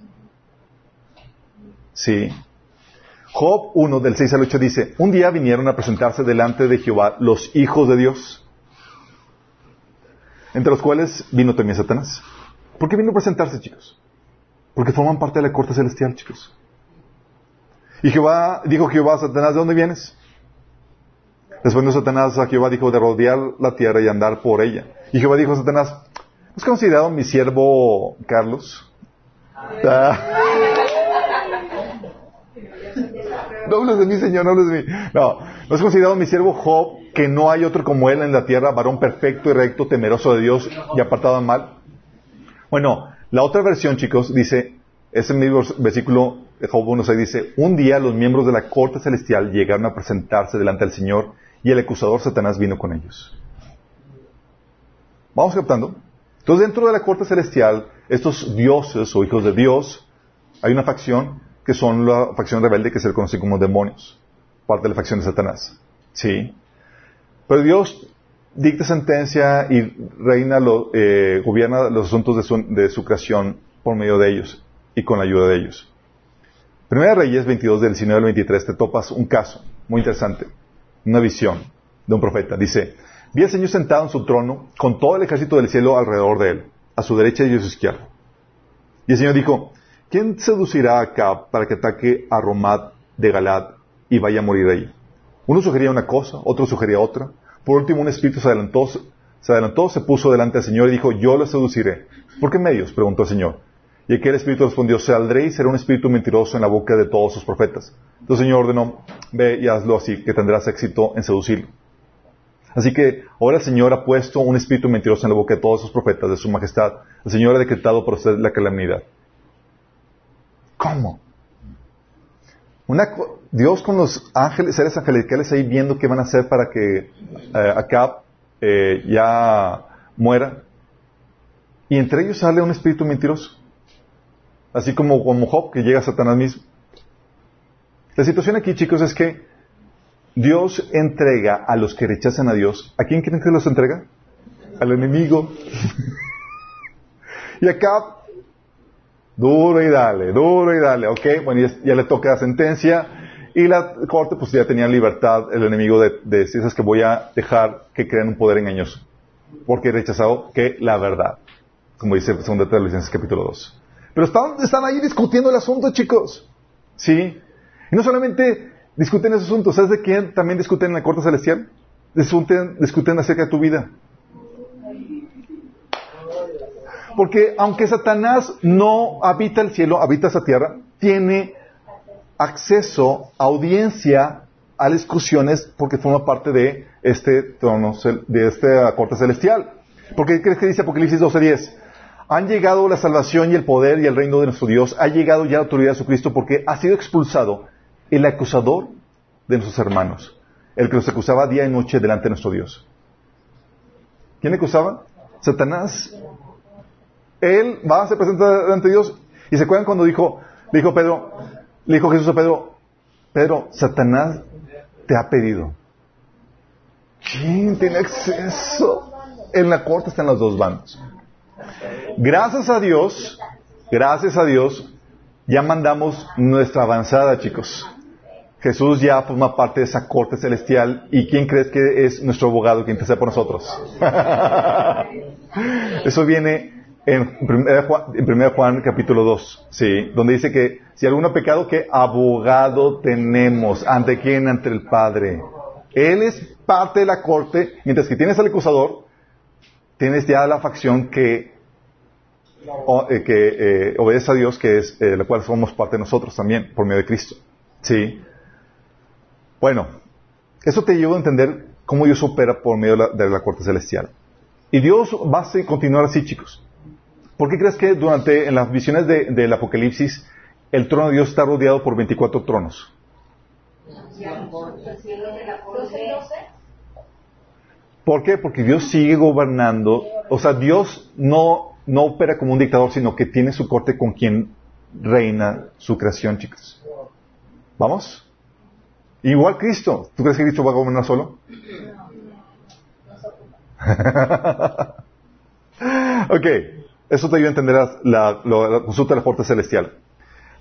Sí. Job 1 del 6 al 8 dice, un día vinieron a presentarse delante de Jehová los hijos de Dios, entre los cuales vino también Satanás. ¿Por qué vino a presentarse, chicos? Porque forman parte de la corte celestial, chicos. Y Jehová, dijo Jehová a Satanás, ¿de dónde vienes? Respondió Satanás a Jehová, dijo, de rodear la tierra y andar por ella. Y Jehová dijo a Satanás, ¿has considerado mi siervo Carlos? Ah. No hables de mí, Señor, no hables de mí. No, ¿no has considerado mi siervo Job, que no hay otro como él en la tierra, varón perfecto y recto, temeroso de Dios y apartado del mal? Bueno, la otra versión, chicos, dice, ese mismo versículo de Job 1.6 dice, un día los miembros de la corte celestial llegaron a presentarse delante del Señor y el acusador Satanás vino con ellos. ¿Vamos captando? Entonces dentro de la corte celestial, estos dioses o hijos de Dios, hay una facción que son la facción rebelde que se le conoce como demonios, parte de la facción de Satanás. ¿Sí? Pero Dios dicta sentencia y reina, eh, gobierna los asuntos de su, creación por medio de ellos y con la ayuda de ellos. Primera Reyes 22 del 19 al 23 te topas un caso muy interesante, una visión de un profeta. Dice, vi al Señor sentado en su trono con todo el ejército del cielo alrededor de él, a su derecha y a su izquierda. Y el Señor dijo, ¿quién seducirá a Acab para que ataque a Romat de Galad y vaya a morir ahí? Uno sugería una cosa, otro sugería otra. Por último, un espíritu se adelantó, se adelantó, se puso delante del Señor y dijo, yo lo seduciré. ¿Por qué medios? preguntó el Señor. Y aquel espíritu respondió, saldré y será un espíritu mentiroso en la boca de todos sus profetas. Entonces el Señor ordenó, ve y hazlo así, que tendrás éxito en seducirlo. Así que ahora el Señor ha puesto un espíritu mentiroso en la boca de todos sus profetas de su majestad. El Señor ha decretado por usted la calamidad. ¿Cómo? Una, Dios con los ángeles, seres angelicales ahí viendo qué van a hacer para que eh, Acab eh, ya muera. Y entre ellos sale un espíritu mentiroso. Así como, como Job, que llega a Satanás mismo. La situación aquí, chicos, es que Dios entrega a los que rechazan a Dios. ¿A quién quieren que los entrega? Al enemigo. [laughs] y Acab Duro y dale, duro y dale, ok, bueno, ya, le toca la sentencia y la corte pues ya tenía libertad el enemigo de, decir, es que voy a dejar que crean un poder engañoso, porque he rechazado que la verdad, como dice 2 Tesalonicenses capítulo 2. Pero están, están ahí discutiendo el asunto, chicos, ¿sí? Y no solamente discuten ese asunto, ¿sabes de quién también discuten en la corte celestial? discuten, discuten acerca de tu vida. Porque aunque Satanás no habita el cielo, habita esa tierra, tiene acceso, audiencia a las discusiones porque forma parte de este trono, de esta corte celestial. Porque crees que dice Apocalipsis 12:10? Han llegado la salvación y el poder y el reino de nuestro Dios. Ha llegado ya la autoridad de Jesucristo porque ha sido expulsado el acusador de nuestros hermanos. El que los acusaba día y noche delante de nuestro Dios. ¿Quién acusaba? Satanás. Él va, a ser presentado delante de Dios. Y se acuerdan cuando dijo, dijo Pedro, le dijo Jesús a Pedro, Pedro, Satanás te ha pedido. ¿Quién tiene acceso? En la corte están los dos bandos. Gracias a Dios, gracias a Dios, ya mandamos nuestra avanzada, chicos. Jesús ya forma parte de esa corte celestial. ¿Y quién crees que es nuestro abogado que intercede por nosotros? [laughs] Eso viene en 1 Juan, Juan, capítulo 2, ¿sí? Donde dice que si alguno pecado, ¿qué abogado tenemos? ¿Ante quién? Ante el Padre. Él es parte de la corte, mientras que tienes al acusador, tienes ya la facción que, eh, que eh, obedece a Dios, que es eh, la cual somos parte de nosotros también, por medio de Cristo. ¿Sí? Bueno, eso te lleva a entender cómo Dios opera por medio de la, de la corte celestial. Y Dios va a continuar así, chicos. ¿Por qué crees que durante en las visiones del Apocalipsis el trono de Dios está rodeado por 24 tronos? ¿Por qué? Porque Dios sigue gobernando. O sea, Dios no, no opera como un dictador, sino que tiene su corte con quien reina su creación, chicos. ¿Vamos? Igual Cristo. ¿Tú crees que Cristo va a gobernar solo? [laughs] ok. Eso te ayuda a entender la, consulta de la corte celestial.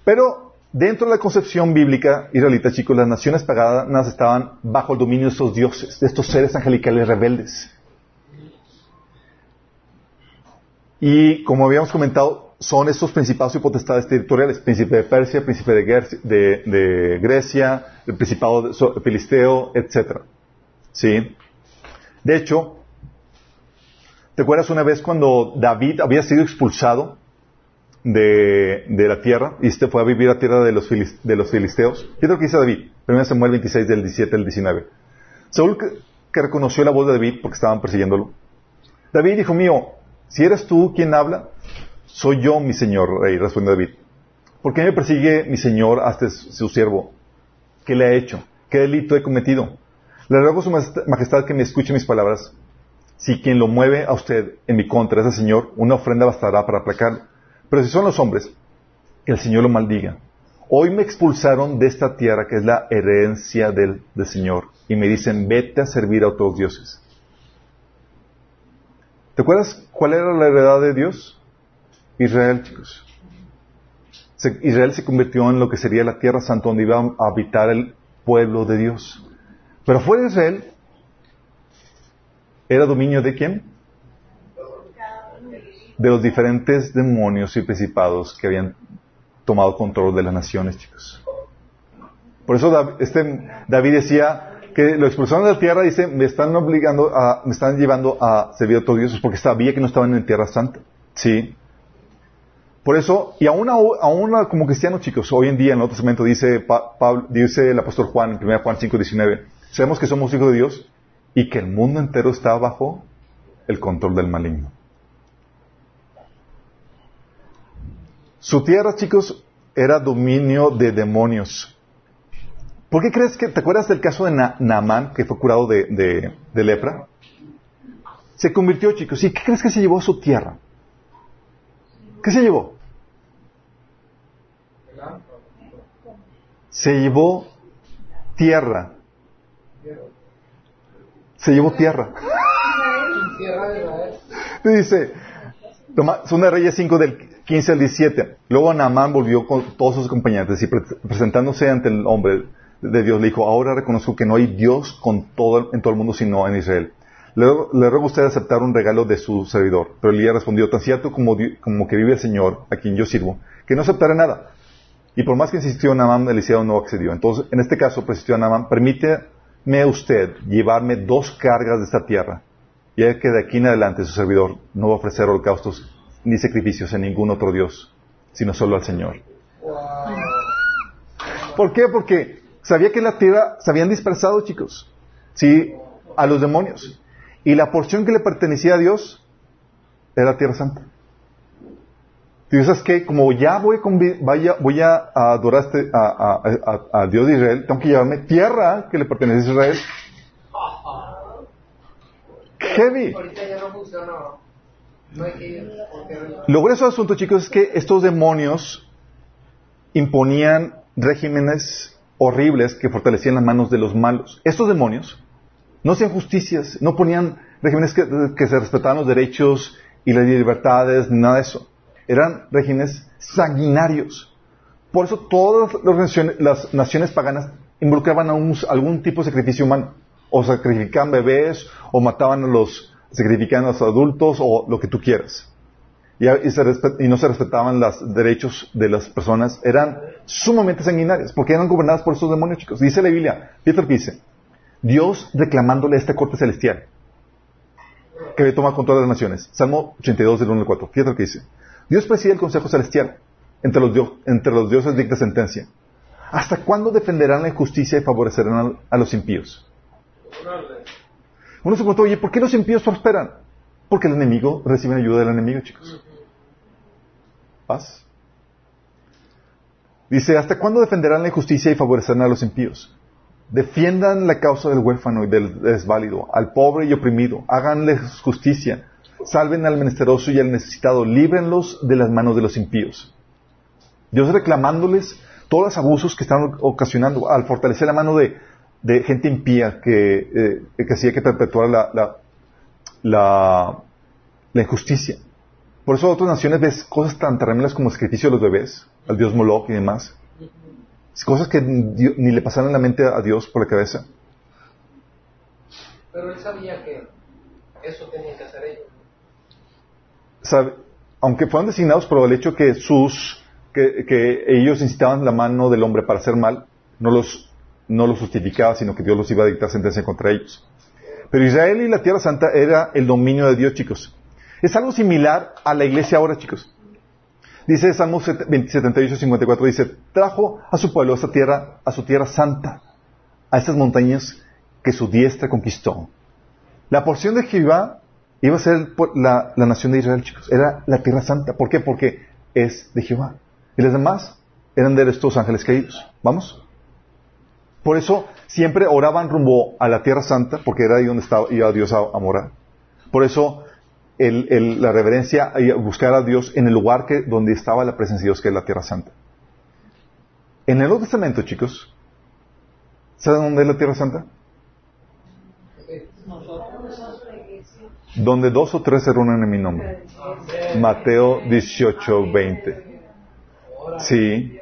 Pero dentro de la concepción bíblica israelita, chicos, las naciones paganas estaban bajo el dominio de estos dioses, de estos seres angelicales rebeldes. Y como habíamos comentado, son estos principados y potestades territoriales, príncipe de Persia, príncipe de, Grecia, el principado de filisteo, etc. ¿Sí? De hecho, ¿Te acuerdas una vez cuando David había sido expulsado de, la tierra y este fue a vivir a tierra de los, de los filisteos? ¿Qué es lo que dice David? 1 Samuel 26 del 17 al 19. Saúl que, reconoció la voz de David porque estaban persiguiéndolo. David, hijo mío, si eres tú quien habla, soy yo mi señor rey, respondió David. ¿Por qué me persigue mi señor hasta su siervo? ¿Qué le ha hecho? ¿Qué delito he cometido? Le ruego a su majestad que me escuche mis palabras si quien lo mueve a usted en mi contra es el Señor, una ofrenda bastará para aplacarlo. Pero si son los hombres, que el Señor lo maldiga. Hoy me expulsaron de esta tierra que es la herencia del, Señor y me dicen, vete a servir a otros dioses. ¿Te acuerdas cuál era la heredad de Dios? Israel, chicos. Israel se convirtió en lo que sería la tierra santa donde iba a habitar el pueblo de Dios. Pero fuera de Israel ¿Era dominio de quién? De los diferentes demonios y principados que habían tomado control de las naciones, chicos. Por eso este, David decía que lo expulsaron de la tierra, dice, me están obligando a, me están llevando a servir a otros dioses porque sabía que no estaban en tierra santa. Sí. Por eso, y aún, aún como cristianos, chicos, hoy en día en el Nuevo Testamento dice, Pablo, dice el apóstol Juan en 1 Juan 5, 19, sabemos que somos hijos de Dios y que el mundo entero está bajo el control del maligno. Su tierra, chicos, era dominio de demonios. ¿Por qué crees que, te acuerdas del caso de Naamán, que fue curado de, lepra? Se convirtió, chicos. ¿Y qué crees que se llevó a su tierra? ¿Qué se llevó? Se llevó tierra se llevó tierra. [laughs] Dice, Segunda Reyes 5 del 15 al 17. Luego Naamán volvió con todos sus acompañantes y presentándose ante el hombre de Dios le dijo, ahora reconozco que no hay Dios con todo, en todo el mundo sino en Israel. Le, le ruego a usted aceptar un regalo de su servidor. Pero Elías respondió, tan cierto como, como que vive el Señor, a quien yo sirvo, que no aceptaré nada. Y por más que insistió Naamán, Eliseo no accedió. Entonces, en este caso, persistió Naamán, permite déjeme usted llevarme dos cargas de esta tierra, ya que de aquí en adelante su servidor no va a ofrecer holocaustos ni sacrificios a ningún otro Dios, sino solo al Señor. ¿Por qué? Porque sabía que en la tierra se habían dispersado, chicos, sí, a los demonios. Y la porción que le pertenecía a Dios era la tierra santa. Y sabes que como ya voy, vaya, voy a adorar este, a, Dios de Israel, tengo que llevarme tierra que le pertenece a Israel. Heavy. Lo grueso del asunto, chicos, es que estos demonios imponían regímenes horribles que fortalecían las manos de los malos. Estos demonios no hacían justicias, no ponían regímenes que, se respetaban los derechos y las libertades, nada de eso. Eran regímenes sanguinarios. Por eso todas las naciones, paganas involucraban a algún tipo de sacrificio humano. O sacrificaban bebés, o mataban a los, sacrificaban a los adultos, o lo que tú quieras. Y, no se respetaban los derechos de las personas. Eran sumamente sanguinarias, porque eran gobernadas por estos demonios, chicos. Dice la Biblia, Pietro dice, Dios reclamándole a esta corte celestial que toma control de las naciones. Salmo 82 del 1 al 4. Fíjate lo que dice. Dios preside el consejo celestial. Entre los, entre los dioses dicta sentencia. ¿Hasta cuándo defenderán la injusticia y favorecerán a, los impíos? Uno se pregunta, oye, ¿por qué los impíos prosperan? Porque el enemigo recibe ayuda del enemigo, chicos. ¿Paz? Dice, ¿hasta cuándo defenderán la injusticia y favorecerán a los impíos? Defiendan la causa del huérfano y del desválido, al pobre y oprimido, háganles justicia, salven al menesteroso y al necesitado, líbrenlos de las manos de los impíos. Dios reclamándoles todos los abusos que están ocasionando, al fortalecer la mano de, gente impía que, eh, que hacía que perpetuara la, injusticia. Por eso otras naciones ves cosas tan terribles como el sacrificio de los bebés, al dios Moloch y demás. Cosas que ni le pasaron la mente a Dios por la cabeza. Pero él sabía que eso tenía que hacer ellos. Aunque fueron designados por el hecho que sus que, que, ellos incitaban la mano del hombre para hacer mal, no los, no los justificaba, sino que Dios los iba a dictar sentencia contra ellos. Pero Israel y la Tierra Santa era el dominio de Dios, chicos. Es algo similar a la iglesia ahora, chicos. Dice Salmo 78, 54, dice, trajo a su pueblo, a esta tierra, a su tierra santa, a estas montañas que su diestra conquistó. La porción de Jehová iba a ser la, nación de Israel, chicos. Era la tierra santa. ¿Por qué? Porque es de Jehová. Y las demás eran de estos ángeles caídos. ¿Vamos? Por eso siempre oraban rumbo a la tierra santa, porque era ahí donde estaba, iba Dios a, a morar. Por eso la reverencia y buscar a Dios en el lugar que, donde estaba la presencia de Dios, que es la Tierra Santa. En el Nuevo Testamento, chicos, ¿saben dónde es la Tierra Santa? Donde dos o tres se reúnen en mi nombre. Mateo 18, 20. Sí.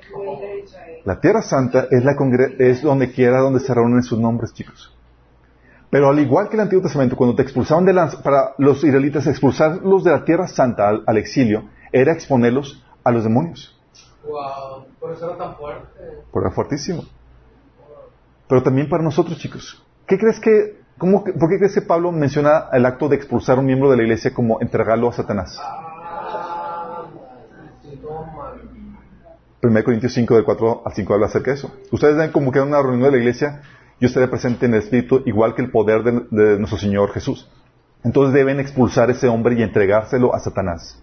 La Tierra Santa es, la es donde quiera donde se reúnen sus nombres, chicos. Pero al igual que el Antiguo Testamento, cuando te expulsaban de la, para los israelitas, expulsarlos de la tierra santa al, exilio, era exponerlos a los demonios. Wow, por eso era tan fuerte. Por era fuertísimo. Pero también para nosotros, chicos. ¿Qué crees que, ¿Por qué crees que Pablo menciona el acto de expulsar a un miembro de la iglesia como entregarlo a Satanás? 1 Corintios 5, de 4 al 5 habla acerca de eso. Ustedes ven como que en una reunión de la iglesia yo estaré presente en el Espíritu igual que el poder de, nuestro Señor Jesús. Entonces deben expulsar a ese hombre y entregárselo a Satanás.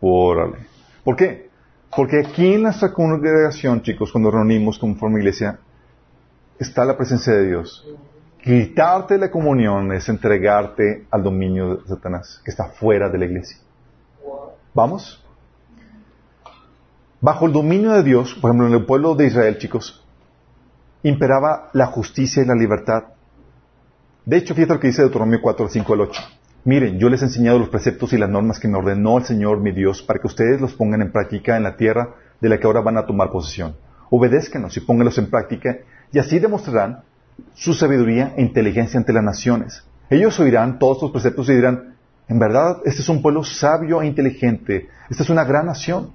Órale. ¿Por qué? Porque aquí en nuestra congregación, chicos, cuando reunimos como forma iglesia, está la presencia de Dios. Quitarte la comunión es entregarte al dominio de Satanás, que está fuera de la iglesia. ¿Vamos? Bajo el dominio de Dios, por ejemplo, en el pueblo de Israel, chicos, imperaba la justicia y la libertad. De hecho, fíjate lo que dice Deuteronomio 4, 5 al 8. Miren, yo les he enseñado los preceptos y las normas que me ordenó el Señor mi Dios para que ustedes los pongan en práctica en la tierra de la que ahora van a tomar posesión. Obedézcanos y pónganlos en práctica y así demostrarán su sabiduría e inteligencia ante las naciones. Ellos oirán todos estos preceptos y dirán, en verdad, este es un pueblo sabio e inteligente, esta es una gran nación.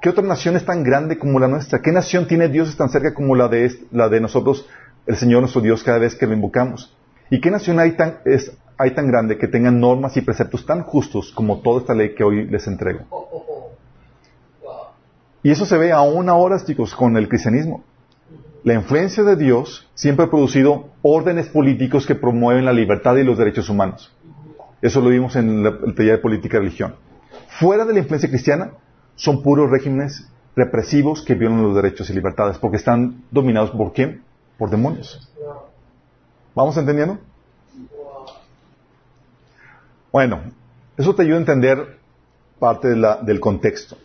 ¿Qué otra nación es tan grande como la nuestra? ¿Qué nación tiene Dios tan cerca como la de, la de nosotros el Señor nuestro Dios cada vez que lo invocamos. ¿Y qué nación hay tan, es, hay tan grande que tenga normas y preceptos tan justos como toda esta ley que hoy les entrego? Oh, oh, oh. Y eso se ve aún ahora, chicos, con el cristianismo. La influencia de Dios siempre ha producido órdenes políticos que promueven la libertad y los derechos humanos. Eso lo vimos en la- el taller de política y religión. Fuera de la influencia cristiana, son puros regímenes represivos que violan los derechos y libertades, porque están dominados por quién? Por demonios. ¿Vamos entendiendo? Bueno, eso te ayuda a entender parte del contexto.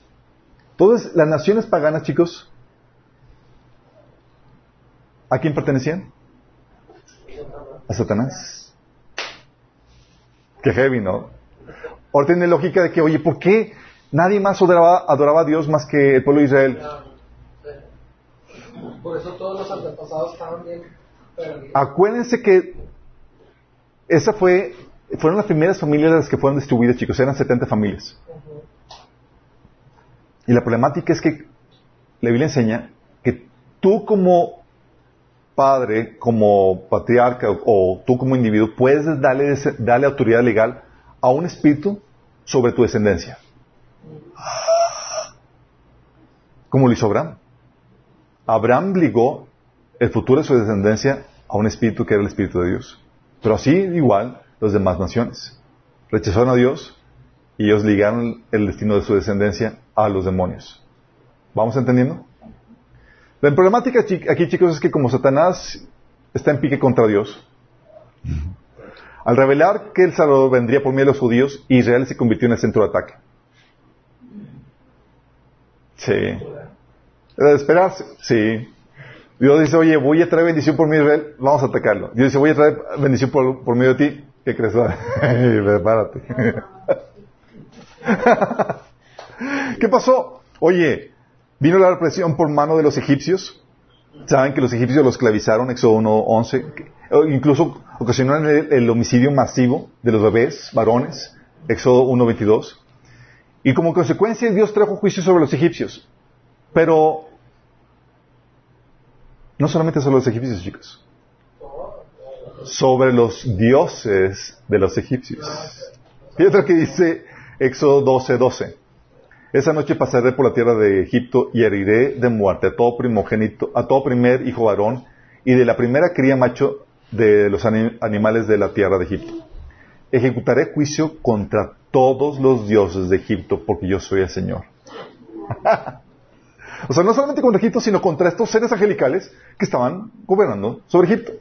Entonces, las naciones paganas, chicos, ¿a quién pertenecían? A Satanás. Qué heavy, ¿no? Ahora tiene lógica de que, oye, ¿por qué nadie más adoraba, adoraba a Dios más que el pueblo de Israel? Por eso todos los antepasados estaban bien perdidos. Acuérdense que esa fue, fueron las primeras familias las que fueron distribuidas, chicos, eran 70 familias. Y la problemática es que la Biblia enseña que tú como padre, como patriarca o, tú como individuo puedes darle, darle autoridad legal a un espíritu sobre tu descendencia. Como lo hizo Abraham. Abraham ligó el futuro de su descendencia a un espíritu que era el espíritu de Dios. Pero así igual las demás naciones. Rechazaron a Dios y ellos ligaron el destino de su descendencia a los demonios. ¿Vamos entendiendo? La problemática aquí, chicos, es que como Satanás está en pique contra Dios, al revelar que el Salvador vendría por medio de los judíos, Israel se convirtió en el centro de ataque. Sí. Era de esperarse. Sí. Dios dice, oye, voy a traer bendición por medio de Israel, vamos a atacarlo. Dios dice, voy a traer bendición por, por medio de ti. ¿Qué crees? [laughs] Prepárate. [laughs] ¿Qué pasó? Oye, vino la represión por mano de los egipcios. Saben que los egipcios los esclavizaron, Éxodo 1.11. que- o Incluso ocasionaron el, homicidio masivo de los bebés, varones, Éxodo 1.22. Y como consecuencia Dios trajo juicio sobre los egipcios. Pero no solamente sobre los egipcios, chicos. Sobre los dioses de los egipcios. Fíjate lo que dice Éxodo 12, 12. Esa noche pasaré por la tierra de Egipto y heriré de muerte a todo primogénito, a todo primer hijo varón y de la primera cría macho de los ani- animales de la tierra de Egipto. Ejecutaré juicio contra todos los dioses de Egipto porque yo soy el Señor. [laughs] o sea, no solamente contra Egipto, sino contra estos seres angelicales que estaban gobernando sobre Egipto.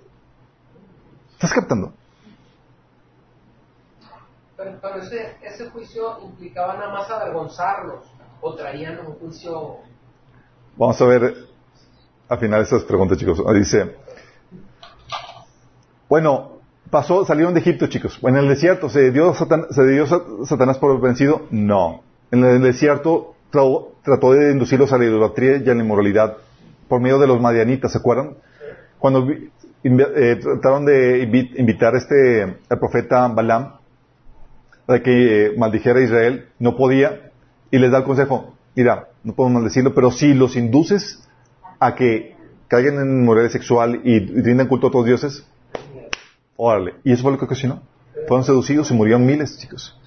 ¿Estás captando? Pero, pero ese, ese juicio implicaba nada más avergonzarlos o traían un juicio Vamos a ver al final esas preguntas, chicos. Ah, Dice, bueno, pasó, salieron de Egipto, chicos. En el desierto, ¿se dio, Satan- ¿se dio Sa- Satanás por vencido? No. En el desierto tra- trató de inducirlos a la idolatría y a la inmoralidad por medio de los madianitas, ¿se acuerdan? Cuando eh, trataron de invi- invitar este, al profeta Balaam para que eh, maldijera a Israel, no podía, y les da el consejo, mira, no podemos maldecirlo, pero si los induces a que caigan en inmoralidad sexual y, y rindan culto a otros dioses, órale. Y eso fue lo que ocasionó. Fueron seducidos y murieron miles, chicos.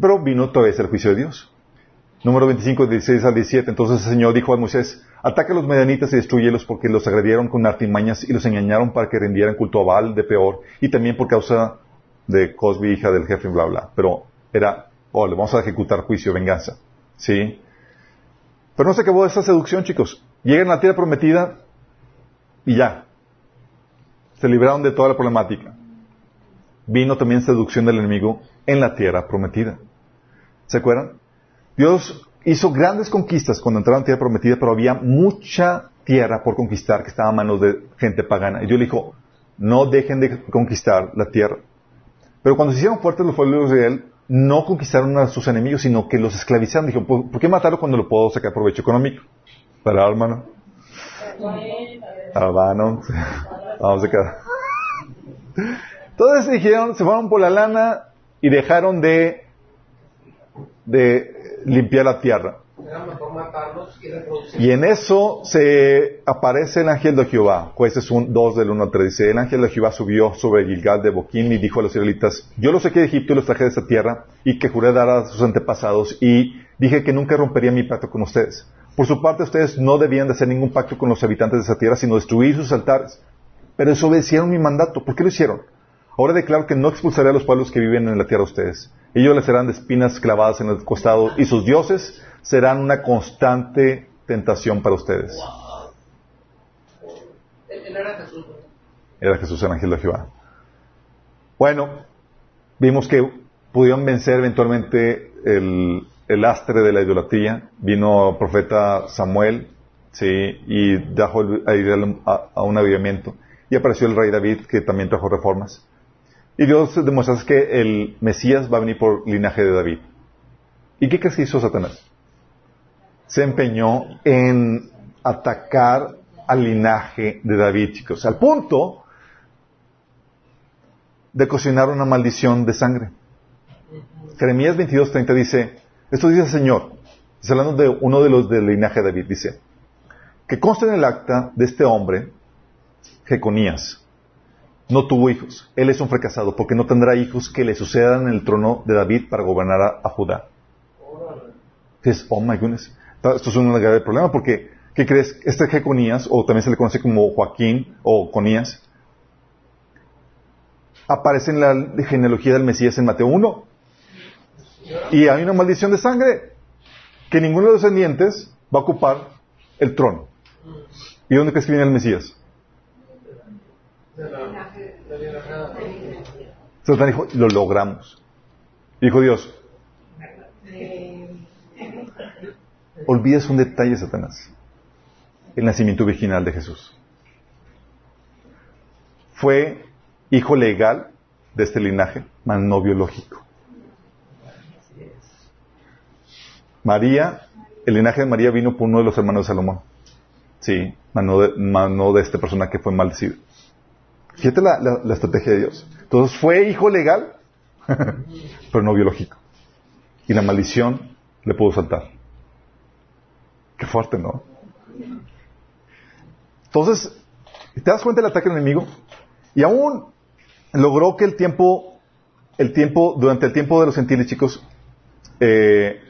Pero vino otra vez el juicio de Dios. Número 25, 16 al 17. Entonces el Señor dijo a Moisés, ataca a los medianitas y destruyelos porque los agredieron con artimañas y los engañaron para que rindieran culto a Baal de peor y también por causa de Cosby, hija del jefe, bla, bla. Pero era, oh, le vamos a ejecutar juicio, venganza. ¿Sí? Pero no se acabó esa seducción, chicos. Llegan a la tierra prometida y ya. Se libraron de toda la problemática. Vino también seducción del enemigo en la tierra prometida. ¿Se acuerdan? Dios hizo grandes conquistas cuando entraron en tierra prometida, pero había mucha tierra por conquistar que estaba a manos de gente pagana. Y Dios le dijo, no dejen de conquistar la tierra. Pero cuando se hicieron fuertes los pueblos de Israel, no conquistaron a sus enemigos, sino que los esclavizaron. Dijo, ¿por por qué matarlo cuando lo puedo sacar provecho económico? Para hermano. Hermano. Vamos a quedar. Entonces dijeron, se fueron por la lana y dejaron de, de limpiar la tierra. Y en eso se aparece el ángel de Jehová. Jueces 2 del 1 al 3 dice, el ángel de Jehová subió sobre Gilgal de Boquín y dijo a los israelitas, yo los saqué de Egipto y los traje de esta tierra y que juré dar a sus antepasados y dije que nunca rompería mi pacto con ustedes. Por su parte, ustedes no debían de hacer ningún pacto con los habitantes de esa tierra, sino destruir sus altares. Pero desobedecieron mi mandato. ¿Por qué lo hicieron? Ahora declaro que no expulsaré a los pueblos que viven en la tierra de ustedes. Ellos les serán de espinas clavadas en el costado y sus dioses serán una constante tentación para ustedes. Era Jesús. ¿no? Era Jesús el ángel de Jehová. Bueno, vimos que pudieron vencer eventualmente el, el lastre de la idolatría. Vino el profeta Samuel, sí, y trajo a a, a un avivamiento. Y apareció el rey David, que también trajo reformas. Y Dios demuestra que el Mesías va a venir por linaje de David. ¿Y qué crees hizo Satanás? Se empeñó en atacar al linaje de David, chicos, al punto de cocinar una maldición de sangre. Jeremías 22:30 dice, esto dice el Señor, está hablando de uno de los del linaje de David, dice, que consta en el acta de este hombre, Jeconías, no tuvo hijos, él es un fracasado, porque no tendrá hijos que le sucedan en el trono de David para gobernar a, a Judá. Dices, oh my goodness, esto es un grave problema, porque, ¿qué crees? Este Jeconías, o también se le conoce como Joaquín o Conías, aparece en la genealogía del Mesías en Mateo 1. Y hay una maldición de sangre, que ninguno de los descendientes va a ocupar el trono. ¿Y dónde crees que viene el Mesías? De la, de la- Satán dijo, lo logramos. Dijo Dios, olvides un detalle, Satanás. El nacimiento virginal de Jesús. Fue hijo legal de este linaje, mas no biológico. María, el linaje de María vino por uno de los hermanos de Salomón. Sí, mas no de, mas no de esta persona que fue maldecido. Fíjate la, la- estrategia de Dios. Entonces fue hijo legal, [laughs] pero no biológico. Y la maldición le pudo saltar. Qué fuerte, ¿no? Entonces, ¿te das cuenta del ataque del enemigo? Y aún logró que el tiempo, el tiempo, durante el tiempo de los gentiles, chicos, eh,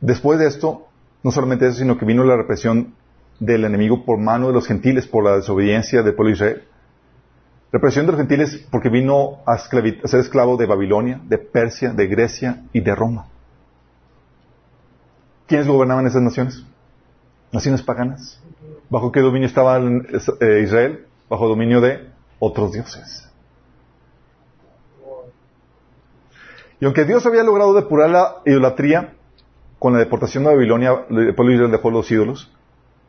después de esto, no solamente eso, sino que vino la represión del enemigo por mano de los gentiles, por la desobediencia del pueblo de Israel. Represión de los gentiles porque vino a, a ser esclavo de Babilonia, de Persia, de Grecia y de Roma. ¿Quiénes gobernaban esas naciones? Naciones paganas. ¿Bajo qué dominio estaba eh, Israel? Bajo dominio de otros dioses. Y aunque Dios había logrado depurar la idolatría con la deportación de Babilonia, el pueblo de Israel dejó los ídolos,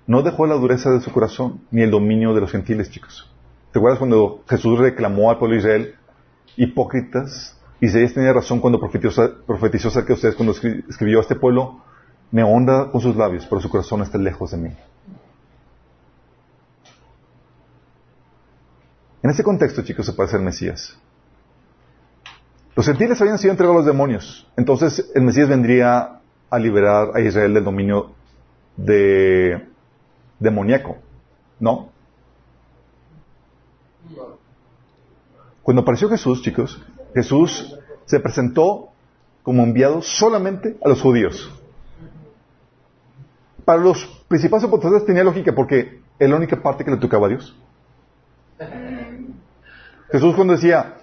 no dejó la dureza de su corazón ni el dominio de los gentiles, chicos. ¿Te acuerdas cuando Jesús reclamó al pueblo de Israel, hipócritas? Isaías tenía razón cuando profetizó, acerca de ustedes, cuando escri- escribió a este pueblo, me honra con sus labios, pero su corazón está lejos de mí. En ese contexto, chicos, aparece el Mesías. Los gentiles habían sido entregados a los demonios. Entonces, el Mesías vendría a liberar a Israel del dominio de demoníaco. ¿No? Cuando apareció Jesús, chicos, Jesús se presentó como enviado solamente a los judíos. Para los principales opositores tenía lógica porque es la única parte que le tocaba a Dios. Jesús cuando decía,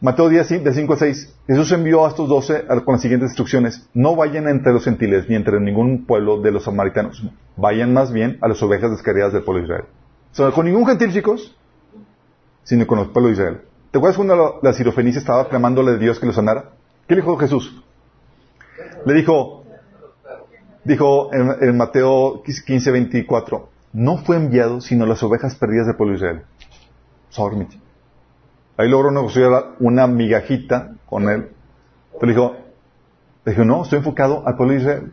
Mateo 10, de 5 a 6, Jesús envió a estos doce con las siguientes instrucciones, no vayan entre los gentiles ni entre ningún pueblo de los samaritanos, vayan más bien a las ovejas descarriadas del pueblo de Israel. O con ningún gentil, chicos, sino con el pueblo de Israel. ¿Te acuerdas cuando la, sirofenicia estaba clamándole a Dios que lo sanara? ¿Qué le dijo Jesús? Le dijo, dijo en, en Mateo 15, 24, no fue enviado sino las ovejas perdidas del pueblo de Israel. Sorry, Ahí logró negociar una migajita con él. Le dijo, le dijo, no, estoy enfocado al pueblo de Israel.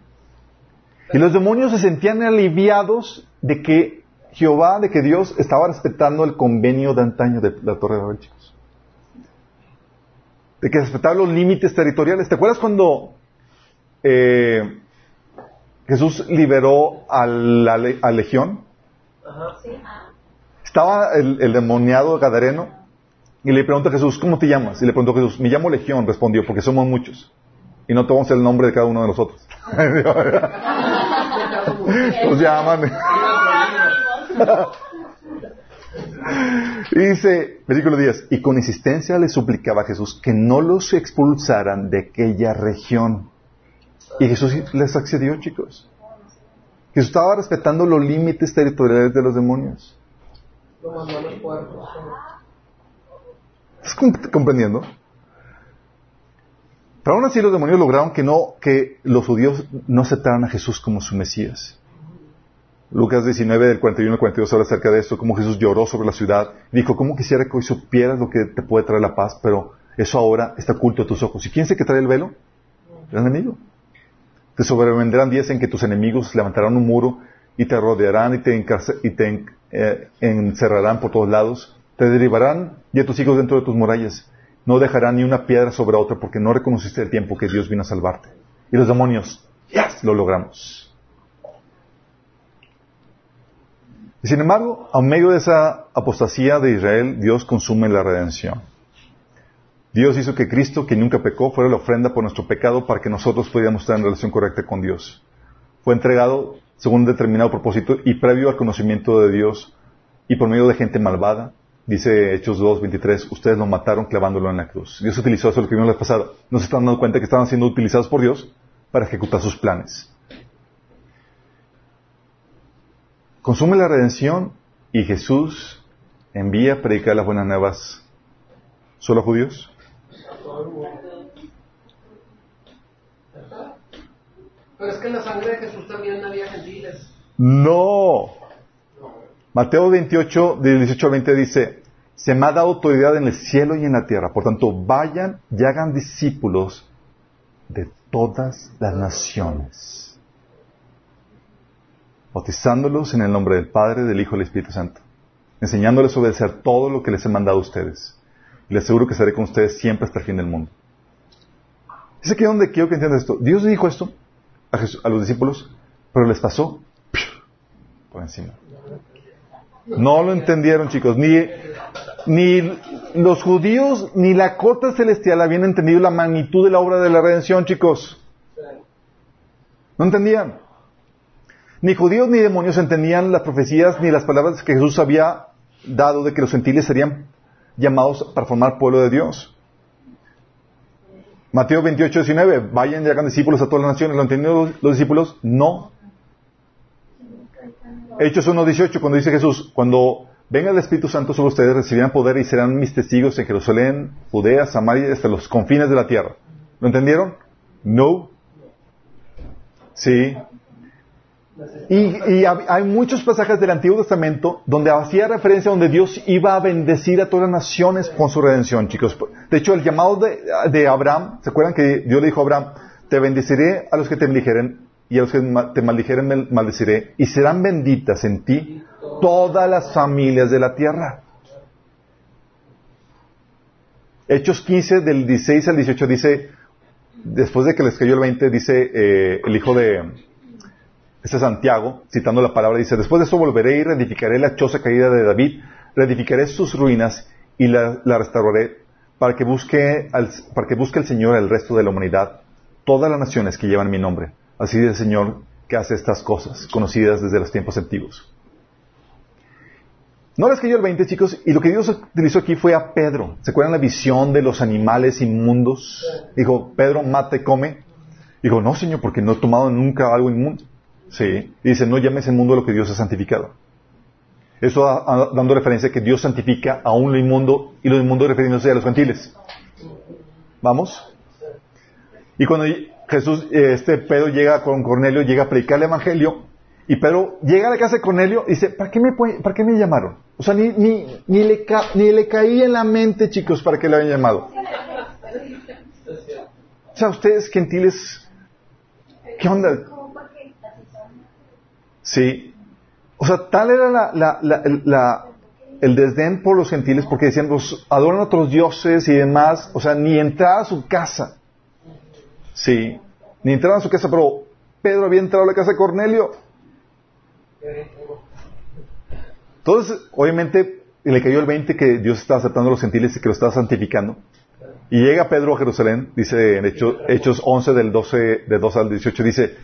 Y los demonios se sentían aliviados de que Jehová, de que Dios estaba respetando el convenio de antaño de la Torre de Babel, chicos. De que respetaba los límites territoriales. ¿Te acuerdas cuando eh, Jesús liberó a la a legión, Ajá. estaba el, el demoniado gadareno y le pregunta a Jesús, ¿cómo te llamas? Y le preguntó a Jesús, me llamo Legión, respondió, porque somos muchos. Y no tomamos el nombre de cada uno de nosotros. [laughs] [laughs] Nos llaman. [laughs] [laughs] Y dice, versículo 10, y con insistencia le suplicaba a Jesús que no los expulsaran de aquella región. Y Jesús les accedió, chicos. Jesús estaba respetando los límites territoriales de los demonios. ¿Estás comp- comprendiendo? Pero aún así los demonios lograron que no, que los judíos no aceptaran a Jesús como su Mesías. Lucas 19 del 41 al 42 habla acerca de esto, cómo Jesús lloró sobre la ciudad. Dijo, ¿cómo quisiera que hoy supieras lo que te puede traer la paz? Pero eso ahora está oculto a tus ojos. ¿Y quién es el que trae el velo? El enemigo. Te sobrevendrán días en que tus enemigos levantarán un muro y te rodearán y te, y te eh, encerrarán por todos lados. Te derivarán y a tus hijos dentro de tus murallas. No dejarán ni una piedra sobre otra porque no reconociste el tiempo que Dios vino a salvarte. Y los demonios, yes, lo logramos. Y sin embargo, a medio de esa apostasía de Israel, Dios consume la redención. Dios hizo que Cristo, que nunca pecó, fuera la ofrenda por nuestro pecado para que nosotros pudiéramos estar en relación correcta con Dios. Fue entregado según un determinado propósito y previo al conocimiento de Dios y por medio de gente malvada. Dice Hechos 2, 23, ustedes lo mataron clavándolo en la cruz. Dios utilizó eso lo que vimos la vez pasada. No se están dando cuenta que estaban siendo utilizados por Dios para ejecutar sus planes. Consume la redención y Jesús envía a predicar las buenas nuevas solo a judíos. Pero es que en la sangre de Jesús también había gentiles. No. Mateo 28, del 18 al 20 dice, se me ha dado autoridad en el cielo y en la tierra. Por tanto, vayan y hagan discípulos de todas las naciones, bautizándolos en el nombre del Padre, del Hijo y del Espíritu Santo, enseñándoles a obedecer todo lo que les he mandado a ustedes. Les aseguro que estaré con ustedes siempre hasta el fin del mundo. Es aquí donde quiero que entiendas esto. Dios dijo esto a, Jesús- a los discípulos, pero les pasó por encima. No lo entendieron, chicos. Ni, ni los judíos ni la corte celestial habían entendido la magnitud de la obra de la redención, chicos. No entendían. Ni judíos ni demonios entendían las profecías ni las palabras que Jesús había dado de que los gentiles serían llamados para formar pueblo de Dios. Mateo 28, 19. Vayan y hagan discípulos a todas las naciones. ¿Lo entendieron los, los discípulos? No. Hechos 1.18, cuando dice Jesús, cuando venga el Espíritu Santo sobre ustedes, recibirán poder y serán mis testigos en Jerusalén, Judea, Samaria, hasta los confines de la tierra. ¿Lo entendieron? No. Sí. Y, hay muchos pasajes del Antiguo Testamento donde hacía referencia donde Dios iba a bendecir a todas las naciones con su redención, chicos. De hecho, el llamado de, Abraham, ¿se acuerdan que Dios le dijo a Abraham, te bendeciré a los que te bendijeren y a los que te maldijeren mal- maldeciré y serán benditas en ti todas las familias de la tierra. Hechos 15 del 16 al 18 dice, después de que les cayó el 20, dice eh, el hijo de, este es Santiago, citando la palabra, dice, después de eso volveré y reedificaré la choza caída de David, reedificaré sus ruinas y la, la restauraré para que, busque al- para que busque el Señor el resto de la humanidad, todas las naciones que llevan mi nombre. Así dice el Señor que hace estas cosas, conocidas desde los tiempos antiguos. No les cayó el 20, chicos, y lo que Dios utilizó aquí fue a Pedro. ¿Se acuerdan la visión de los animales inmundos? Dijo, Pedro, mate, come. Dijo, no, Señor, porque no he tomado nunca algo inmundo. Sí. Y dice, no llames el mundo lo que Dios ha santificado. Eso da- a- dando referencia a que Dios santifica aún lo inmundo y lo inmundo refiriéndose a los gentiles. ¿Vamos? Y cuando Jesús, este Pedro llega con Cornelio, llega a predicar el Evangelio, y Pedro llega a la casa de Cornelio y dice, ¿para qué me, para qué me llamaron? O sea, ni, ni, ni, le ca- ni le caía en la mente, chicos, para que le habían llamado. O sea, ustedes gentiles, ¿qué onda? Sí. O sea, tal era la, la, la, la- el desdén por los gentiles porque decían, los adoran a otros dioses y demás. O sea, ni entrar a su casa. Sí. Ni entrar a su casa, pero Pedro había entrado a la casa de Cornelio. Entonces, obviamente, le cayó el 20 que Dios estaba aceptando a los gentiles y que lo estaba santificando. Y llega Pedro a Jerusalén, dice en Hechos, Hechos 11 del 12, de 2 al 18, dice,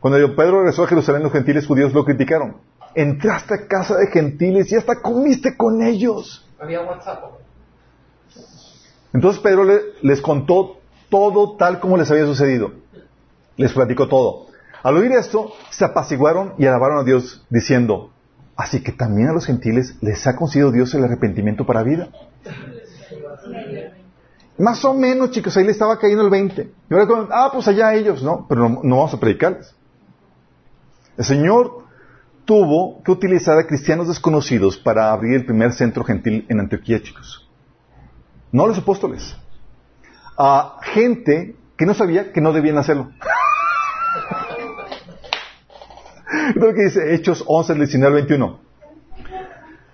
cuando Pedro regresó a Jerusalén, los gentiles judíos lo criticaron. Entraste a casa de gentiles y hasta comiste con ellos. Había WhatsApp. Entonces Pedro le- les contó todo tal como les había sucedido. Les platicó todo. Al oír esto, se apaciguaron y alabaron a Dios diciendo, así que también a los gentiles les ha concedido Dios el arrepentimiento para vida. Más o menos, chicos, ahí le estaba cayendo el 20. Y ahora, ah, pues allá ellos, ¿no? Pero no, no vamos a predicarles. El Señor tuvo que utilizar a cristianos desconocidos para abrir el primer centro gentil en Antioquía, chicos. No a los apóstoles. A gente que no sabía que no debían hacerlo. [laughs] Lo que dice Hechos 11, 19 al 21.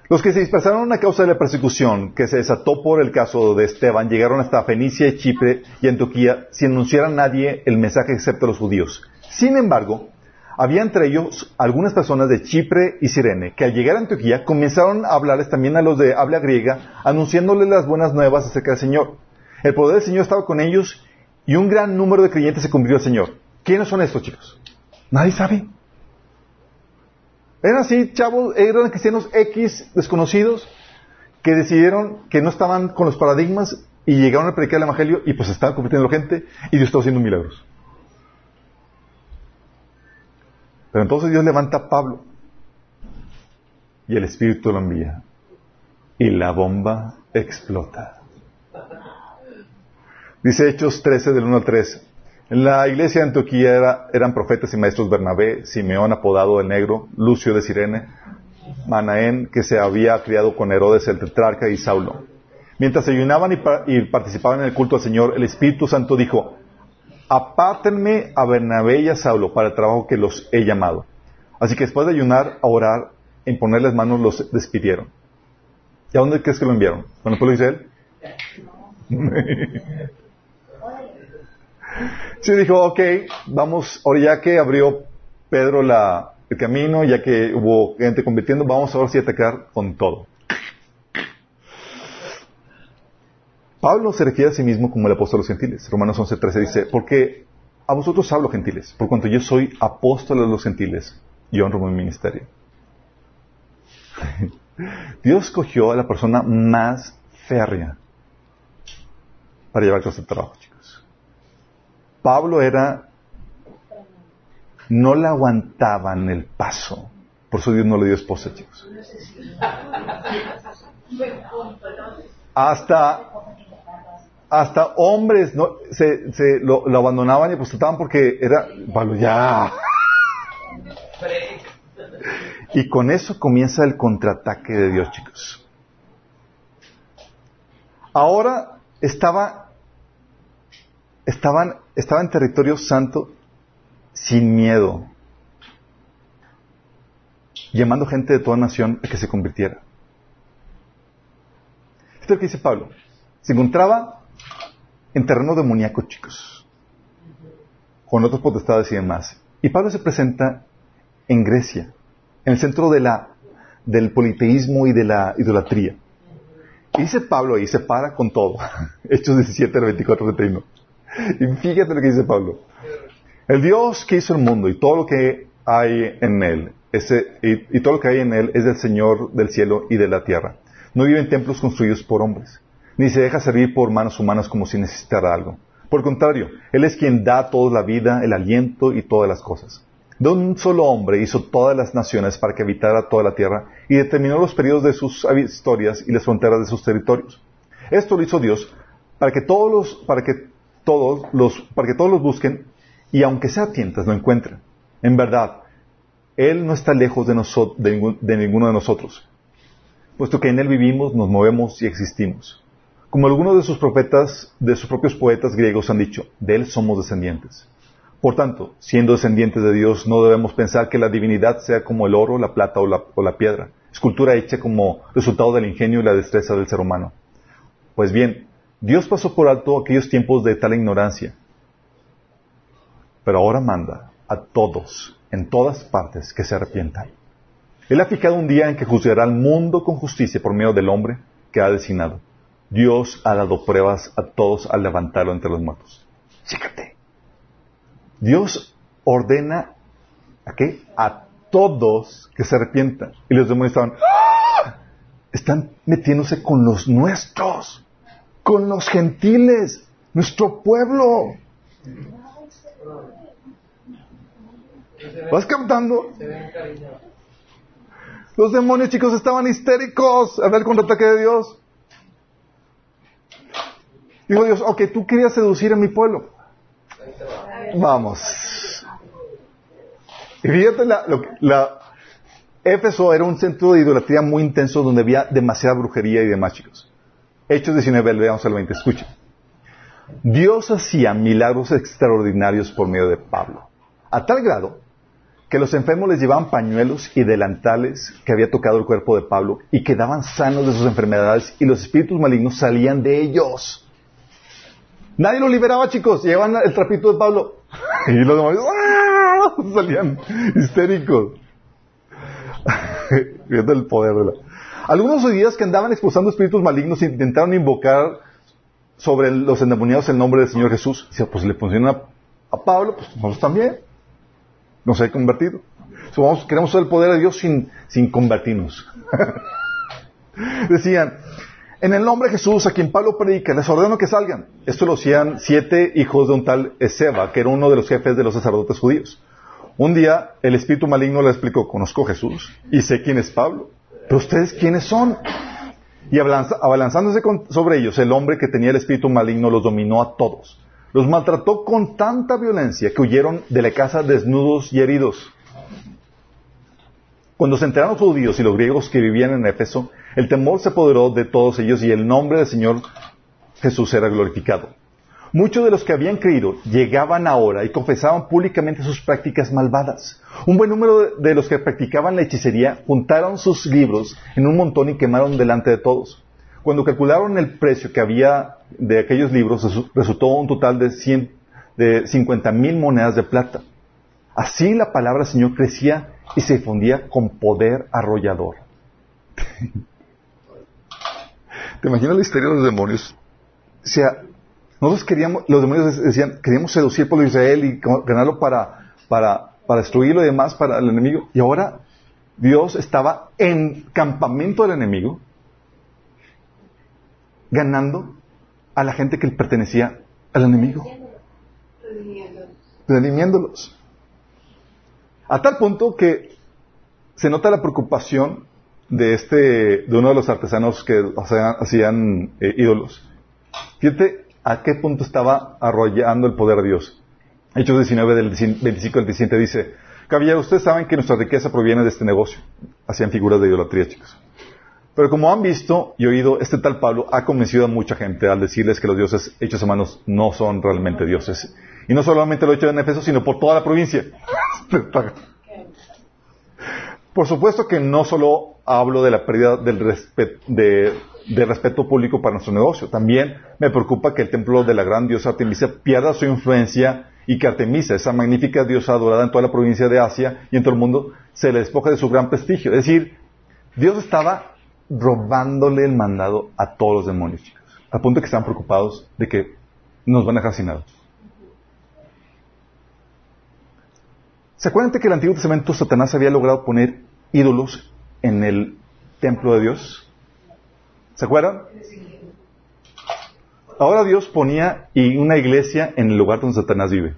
Los que se dispersaron a causa de la persecución que se desató por el caso de Esteban llegaron hasta Fenicia, Chipre y Antioquía sin anunciar a nadie el mensaje excepto a los judíos. Sin embargo, había entre ellos algunas personas de Chipre y Sirene que al llegar a Antioquía comenzaron a hablarles también a los de habla griega, anunciándoles las buenas nuevas acerca del Señor. El poder del Señor estaba con ellos y un gran número de creyentes se convirtió al Señor. ¿Quiénes son estos chicos? Nadie sabe. Eran así, chavos, eran cristianos X desconocidos que decidieron que no estaban con los paradigmas y llegaron a predicar el Evangelio y pues estaban convirtiendo gente y Dios estaba haciendo milagros. Pero entonces Dios levanta a Pablo y el Espíritu lo envía y la bomba explota. Dice Hechos 13 del 1 al 3. En la iglesia de Antioquía era- eran profetas y maestros Bernabé, Simeón apodado el Negro, Lucio de Sirene, Manaén, que se había criado con Herodes el tetrarca y Saulo. Mientras ayunaban y, y participaban en el culto al Señor, el Espíritu Santo dijo, apártenme a Bernabé y a Saulo para el trabajo que los he llamado. Así que después de ayunar, a orar, en ponerles manos los despidieron. ¿Y a dónde crees que lo enviaron? ¿Con el pueblo Israel? Sí, dijo, ok, vamos, ahora ya que abrió Pedro la, el camino, ya que hubo gente convirtiendo, vamos ahora sí a atacar con todo. Pablo se refiere a sí mismo como el apóstol de los gentiles. Romanos 11.13 dice, porque a vosotros hablo gentiles, por cuanto yo soy apóstol de los gentiles y honro mi ministerio. [laughs] Dios escogió a la persona más férrea para llevar este trabajo, chicos. Pablo era, no le aguantaban el paso. Por eso Dios no le dio esposa, chicos. [laughs] Hasta, hasta hombres no, se, se lo, lo abandonaban y apostaban porque era, Pablo, ya. Y con eso comienza el contraataque de Dios, chicos. Ahora estaba, estaban, estaba en territorio santo sin miedo, llamando gente de toda nación a que se convirtiera. Esto es lo que dice Pablo. Se encontraba en terreno demoníaco, chicos, con otras potestades y demás. Y Pablo se presenta en Grecia, en el centro de la, del politeísmo y de la idolatría. Y dice Pablo ahí, se para con todo. [laughs] Hechos 17, 24, 31. Y fíjate lo que dice Pablo. El Dios que hizo el mundo y todo lo que hay en él, ese, y, y todo lo que hay en él es del Señor del cielo y de la tierra. No vive en templos construidos por hombres, ni se deja servir por manos humanas como si necesitara algo. Por el contrario, Él es quien da a todos la vida, el aliento y todas las cosas. De un solo hombre hizo todas las naciones para que habitara toda la tierra y determinó los periodos de sus historias y las fronteras de sus territorios. Esto lo hizo Dios para que todos los, para que todos los, para que todos los busquen y aunque sea tientas lo encuentren. En verdad, Él no está lejos de, de ninguno de nosotros, puesto que en Él vivimos, nos movemos y existimos. Como algunos de sus profetas, de sus propios poetas griegos han dicho, de Él somos descendientes. Por tanto, siendo descendientes de Dios, no debemos pensar que la divinidad sea como el oro, la plata o la, o la piedra, escultura hecha como resultado del ingenio y la destreza del ser humano. Pues bien, Dios pasó por alto aquellos tiempos de tal ignorancia, pero ahora manda a todos, en todas partes, que se arrepientan. Él ha fijado un día en que juzgará al mundo con justicia por medio del hombre que ha designado. Dios ha dado pruebas a todos al levantarlo entre los muertos. Fíjate. Dios ordena a qué? A todos que se arrepientan. Y los demonios estaban, ¡Ah! están metiéndose con los nuestros, con los gentiles, nuestro pueblo. ¿Vas captando? Los demonios, chicos, estaban histéricos a ver el contraataque de Dios. Dijo Dios, ok, tú querías seducir a mi pueblo. Vamos. Y fíjate, la, la- Éfeso era un centro de idolatría muy intenso donde había demasiada brujería y demás, chicos. Hechos 19, veamos al 20, escuchen. Dios hacía milagros extraordinarios por medio de Pablo, a tal grado que los enfermos les llevaban pañuelos y delantales que había tocado el cuerpo de Pablo y quedaban sanos de sus enfermedades y los espíritus malignos salían de ellos. Nadie lo liberaba, chicos. Llevaban el trapito de Pablo. [laughs] Y los demás ¡ah! [laughs] salían histéricos. [laughs] Viendo el poder de la... Algunos judíos que andaban expulsando espíritus malignos intentaron invocar sobre los endemoniados el nombre del Señor Jesús. Dice, pues le funciona a, Pablo, pues nosotros también. Nos ha convertido. Queremos usar el poder de Dios sin, sin convertirnos. Decían, en el nombre de Jesús, a quien Pablo predica, les ordeno que salgan. Esto lo hacían siete hijos de un tal Ezeba, que era uno de los jefes de los sacerdotes judíos. Un día, el espíritu maligno le explicó, conozco a Jesús y sé quién es Pablo, pero ustedes quiénes son. Y abalanzándose con- sobre ellos, el hombre que tenía el espíritu maligno los dominó a todos. Los maltrató con tanta violencia que huyeron de la casa desnudos y heridos. Cuando se enteraron los judíos y los griegos que vivían en Éfeso, el temor se apoderó de todos ellos y el nombre del Señor Jesús era glorificado. Muchos de los que habían creído llegaban ahora y confesaban públicamente sus prácticas malvadas. Un buen número de- los que practicaban la hechicería juntaron sus libros en un montón y quemaron delante de todos. Cuando calcularon el precio que había de aquellos libros, resu- resultó un total de, 100, de 50 mil monedas de plata. Así la palabra Señor crecía y se difundía con poder arrollador. [laughs] ¿Te imaginas la historia de los demonios? O sea, nosotros queríamos, los demonios decían, queríamos seducir de Israel y ganarlo para, para, para destruirlo y demás para el enemigo. Y ahora Dios estaba en campamento del enemigo, ganando a la gente que pertenecía al enemigo, redimiéndolos. A tal punto que se nota la preocupación de este, de uno de los artesanos que hacían, eh, ídolos. Fíjate a qué punto estaba arrollando el poder de Dios. Hechos 19 del 25 al 17 dice, Caballero, ustedes saben que nuestra riqueza proviene de este negocio. Hacían figuras de idolatría, chicos. Pero como han visto y oído, este tal Pablo ha convencido a mucha gente al decirles que los dioses hechos a manos no son realmente dioses. Y no solamente lo hecho en Éfeso, sino por toda la provincia. [laughs] Por supuesto que no solo hablo de la pérdida del respe- de, de respeto público para nuestro negocio. También me preocupa que el templo de la gran diosa Artemisa pierda su influencia y que Artemisa, esa magnífica diosa adorada en toda la provincia de Asia y en todo el mundo, se le despoja de su gran prestigio. Es decir, Dios estaba robándole el mandado a todos los demonios, chicos. Al punto que están preocupados de que nos van a dejar. ¿Se acuerdan que en el Antiguo Testamento Satanás había logrado poner ídolos en el templo de Dios? ¿Se acuerdan? Ahora Dios ponía una iglesia en el lugar donde Satanás vive.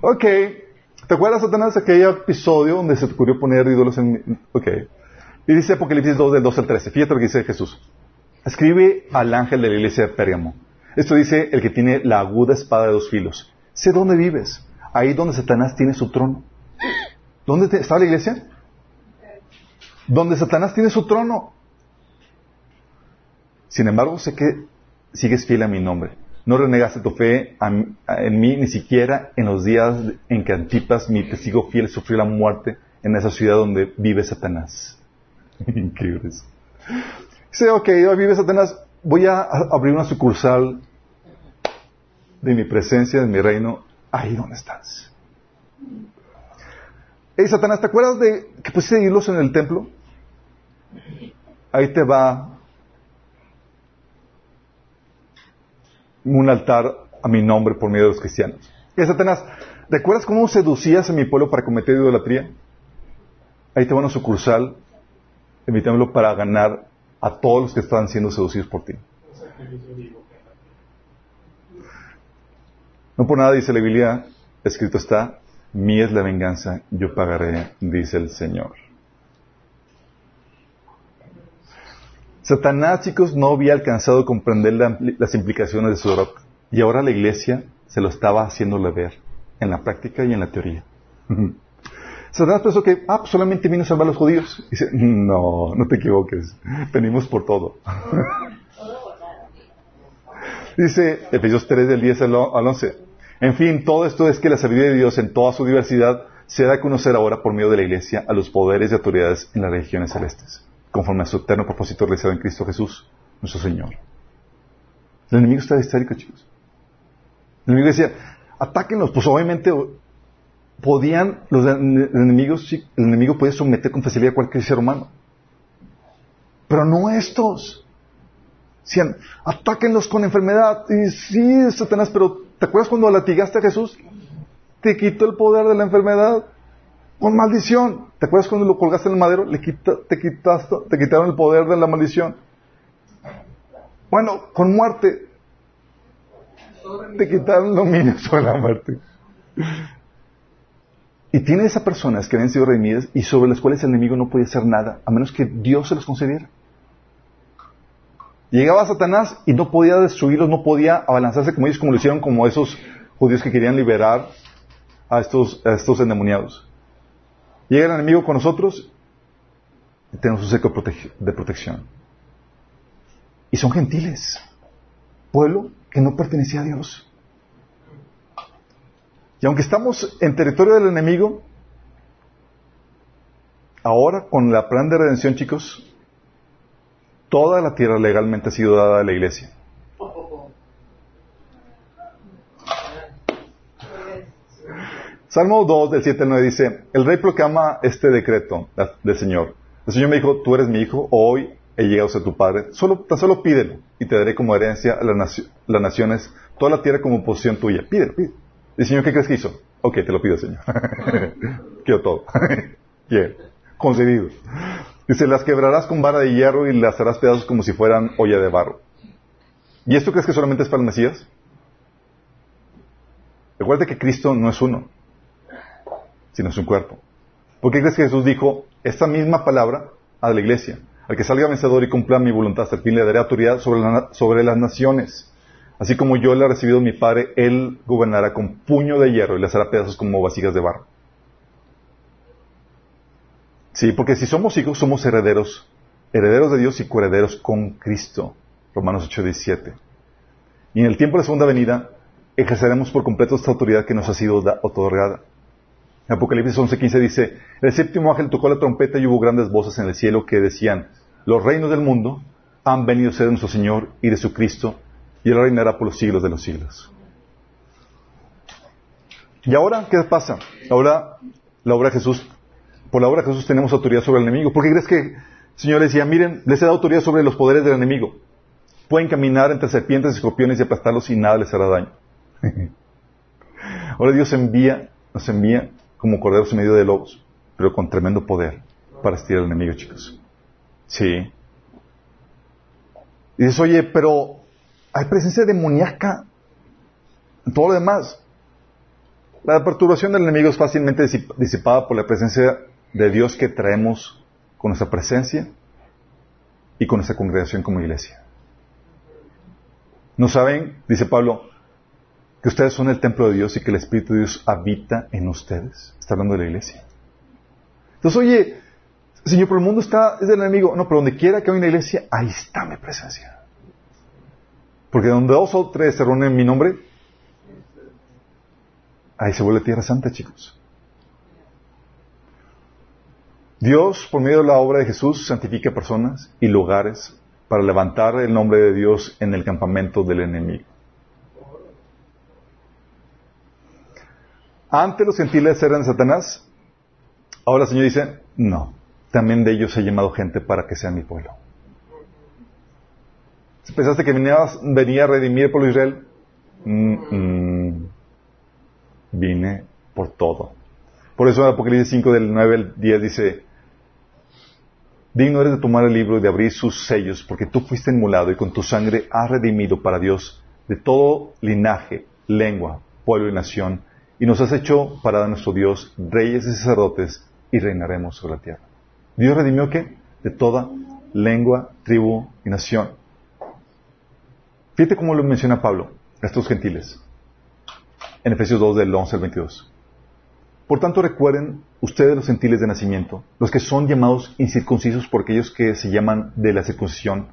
ok. ¿Te acuerdas, Satanás, de aquel episodio donde se te ocurrió poner ídolos en... Ok. Y dice Apocalipsis 2 del 2 al 13. Fíjate lo que dice Jesús. Escribe al ángel de la iglesia de Pérgamo. Esto dice el que tiene la aguda espada de dos filos. Sé dónde vives. Ahí donde Satanás tiene su trono. ¿Dónde te- está la iglesia? Donde Satanás tiene su trono. Sin embargo, sé que sigues fiel a mi nombre. No renegaste tu fe en mí ni siquiera en los días en que Antipas, mi testigo fiel, sufrió la muerte en esa ciudad donde vive Satanás. [laughs] Increíble eso. Ok, vive Satanás, voy a abrir una sucursal de mi presencia, de mi reino, ahí donde estás. Hey, Satanás, ¿te acuerdas de que pusiste hilos en el templo? Ahí te va un altar a mi nombre por medio de los cristianos. Hey, Satanás, ¿te acuerdas cómo seducías a mi pueblo para cometer idolatría? Ahí te va una sucursal en mi templo para ganar a todos los que están siendo seducidos por ti. No por nada dice la Biblia, escrito está, mía es la venganza, yo pagaré, dice el Señor. Satanás, chicos, no había alcanzado a comprender la- las implicaciones de su derrota. Y ahora la iglesia se lo estaba haciéndole ver, en la práctica y en la teoría. [laughs] Satanás pensó que, ah, pues solamente vino a salvar a los judíos. Dice, no, no te equivoques, venimos por todo. [laughs] Dice Efesios 3 del 10 al o- al 11. En fin, todo esto es que la sabiduría de Dios en toda su diversidad se da a conocer ahora por medio de la iglesia a los poderes y autoridades en las regiones celestes, conforme a su eterno propósito realizado en Cristo Jesús, nuestro Señor. El enemigo está histérico, chicos. El enemigo decía, atáquenlos. Pues obviamente podían, los en- enemigos, el enemigo puede someter con facilidad a cualquier ser humano. Pero no estos. Decían, atáquenlos con enfermedad. Y sí, Satanás, pero ¿te acuerdas cuando latigaste a Jesús? Te quitó el poder de la enfermedad con maldición. ¿Te acuerdas cuando lo colgaste en el madero? Le quita- te, quitaste, te quitaron el poder de la maldición. Bueno, con muerte. Te quitaron dominio sobre la muerte. Y tiene esas personas que habían sido redimidas y sobre las cuales el enemigo no podía hacer nada, a menos que Dios se los concediera. Llegaba Satanás y no podía destruirlos, no podía abalanzarse como ellos, como lo hicieron como esos judíos que querían liberar a estos, a estos endemoniados. Llega el enemigo con nosotros y tenemos un seco de protección. Y son gentiles, pueblo que no pertenecía a Dios. Y aunque estamos en territorio del enemigo, ahora con la plan de redención, chicos, toda la tierra legalmente ha sido dada a la iglesia. Salmo 2 del 7 al 9 dice, el rey proclama este decreto del Señor. El Señor me dijo, tú eres mi hijo, hoy he llegado a ser tu padre. Solo, tan solo pídelo y te daré como herencia a las, nacio- las naciones, toda la tierra como posición tuya. Pídelo, pídelo. ¿Y Señor qué crees que hizo? Ok, te lo pido, Señor. [laughs] Quiero todo. [laughs] Bien, concedido. Dice, las quebrarás con vara de hierro y las harás pedazos como si fueran olla de barro. ¿Y esto crees que solamente es para el Mesías? Recuerda que Cristo no es uno, sino es un cuerpo. ¿Por qué crees que Jesús dijo esta misma palabra a la iglesia? Al que salga vencedor y cumpla mi voluntad hasta el fin le daré autoridad sobre, la na- sobre las naciones. Así como yo le he recibido de mi Padre, Él gobernará con puño de hierro y les hará pedazos como vasijas de barro. Sí, porque si somos hijos, somos herederos, herederos de Dios y coherederos con Cristo. Romanos 8, 17. Y en el tiempo de la segunda venida, ejerceremos por completo esta autoridad que nos ha sido da- otorgada. En Apocalipsis 11:15 dice, el séptimo ángel tocó la trompeta y hubo grandes voces en el cielo que decían, los reinos del mundo han venido a ser de nuestro Señor y de su Cristo, y Él reinará por los siglos de los siglos. ¿Y ahora qué pasa? Ahora la obra de Jesús, por la obra de Jesús tenemos autoridad sobre el enemigo. ¿Por qué crees que Señor decía, miren, les he dado autoridad sobre los poderes del enemigo? Pueden caminar entre serpientes escorpiones y aplastarlos y nada les hará daño. [laughs] Ahora Dios envía, nos envía como corderos en medio de lobos, pero con tremendo poder para estirar al enemigo, chicos. Sí. Y dices, oye, pero hay presencia demoníaca en todo lo demás. La perturbación del enemigo es fácilmente disip- disipada por la presencia de Dios que traemos con nuestra presencia y con nuestra congregación como iglesia. ¿No saben, dice Pablo, que ustedes son el templo de Dios y que el Espíritu de Dios habita en ustedes? Está hablando de la iglesia. Entonces, oye, Señor, pero el mundo está, es del enemigo. No, pero donde quiera que haya una iglesia, ahí está mi presencia. Porque donde dos o tres se reúnen en mi nombre, ahí se vuelve tierra santa, chicos. Dios, por medio de la obra de Jesús, santifica personas y lugares para levantar el nombre de Dios en el campamento del enemigo. Antes los gentiles eran Satanás. Ahora el Señor dice, no, también de ellos he llamado gente para que sea mi pueblo. Pensaste que venía a redimir de Israel, mm, mm, vine por todo. Por eso en Apocalipsis 5 del 9 al 10 dice, digno eres de tomar el libro y de abrir sus sellos, porque tú fuiste inmolado y con tu sangre has redimido para Dios de todo linaje, lengua, pueblo y nación, y nos has hecho para nuestro Dios reyes y sacerdotes y reinaremos sobre la tierra. Dios redimió qué? De toda lengua, tribu y nación. Fíjate cómo lo menciona Pablo a estos gentiles en Efesios 2 del 11 al 22. Por tanto, recuerden ustedes los gentiles de nacimiento, los que son llamados incircuncisos por aquellos que se llaman de la circuncisión,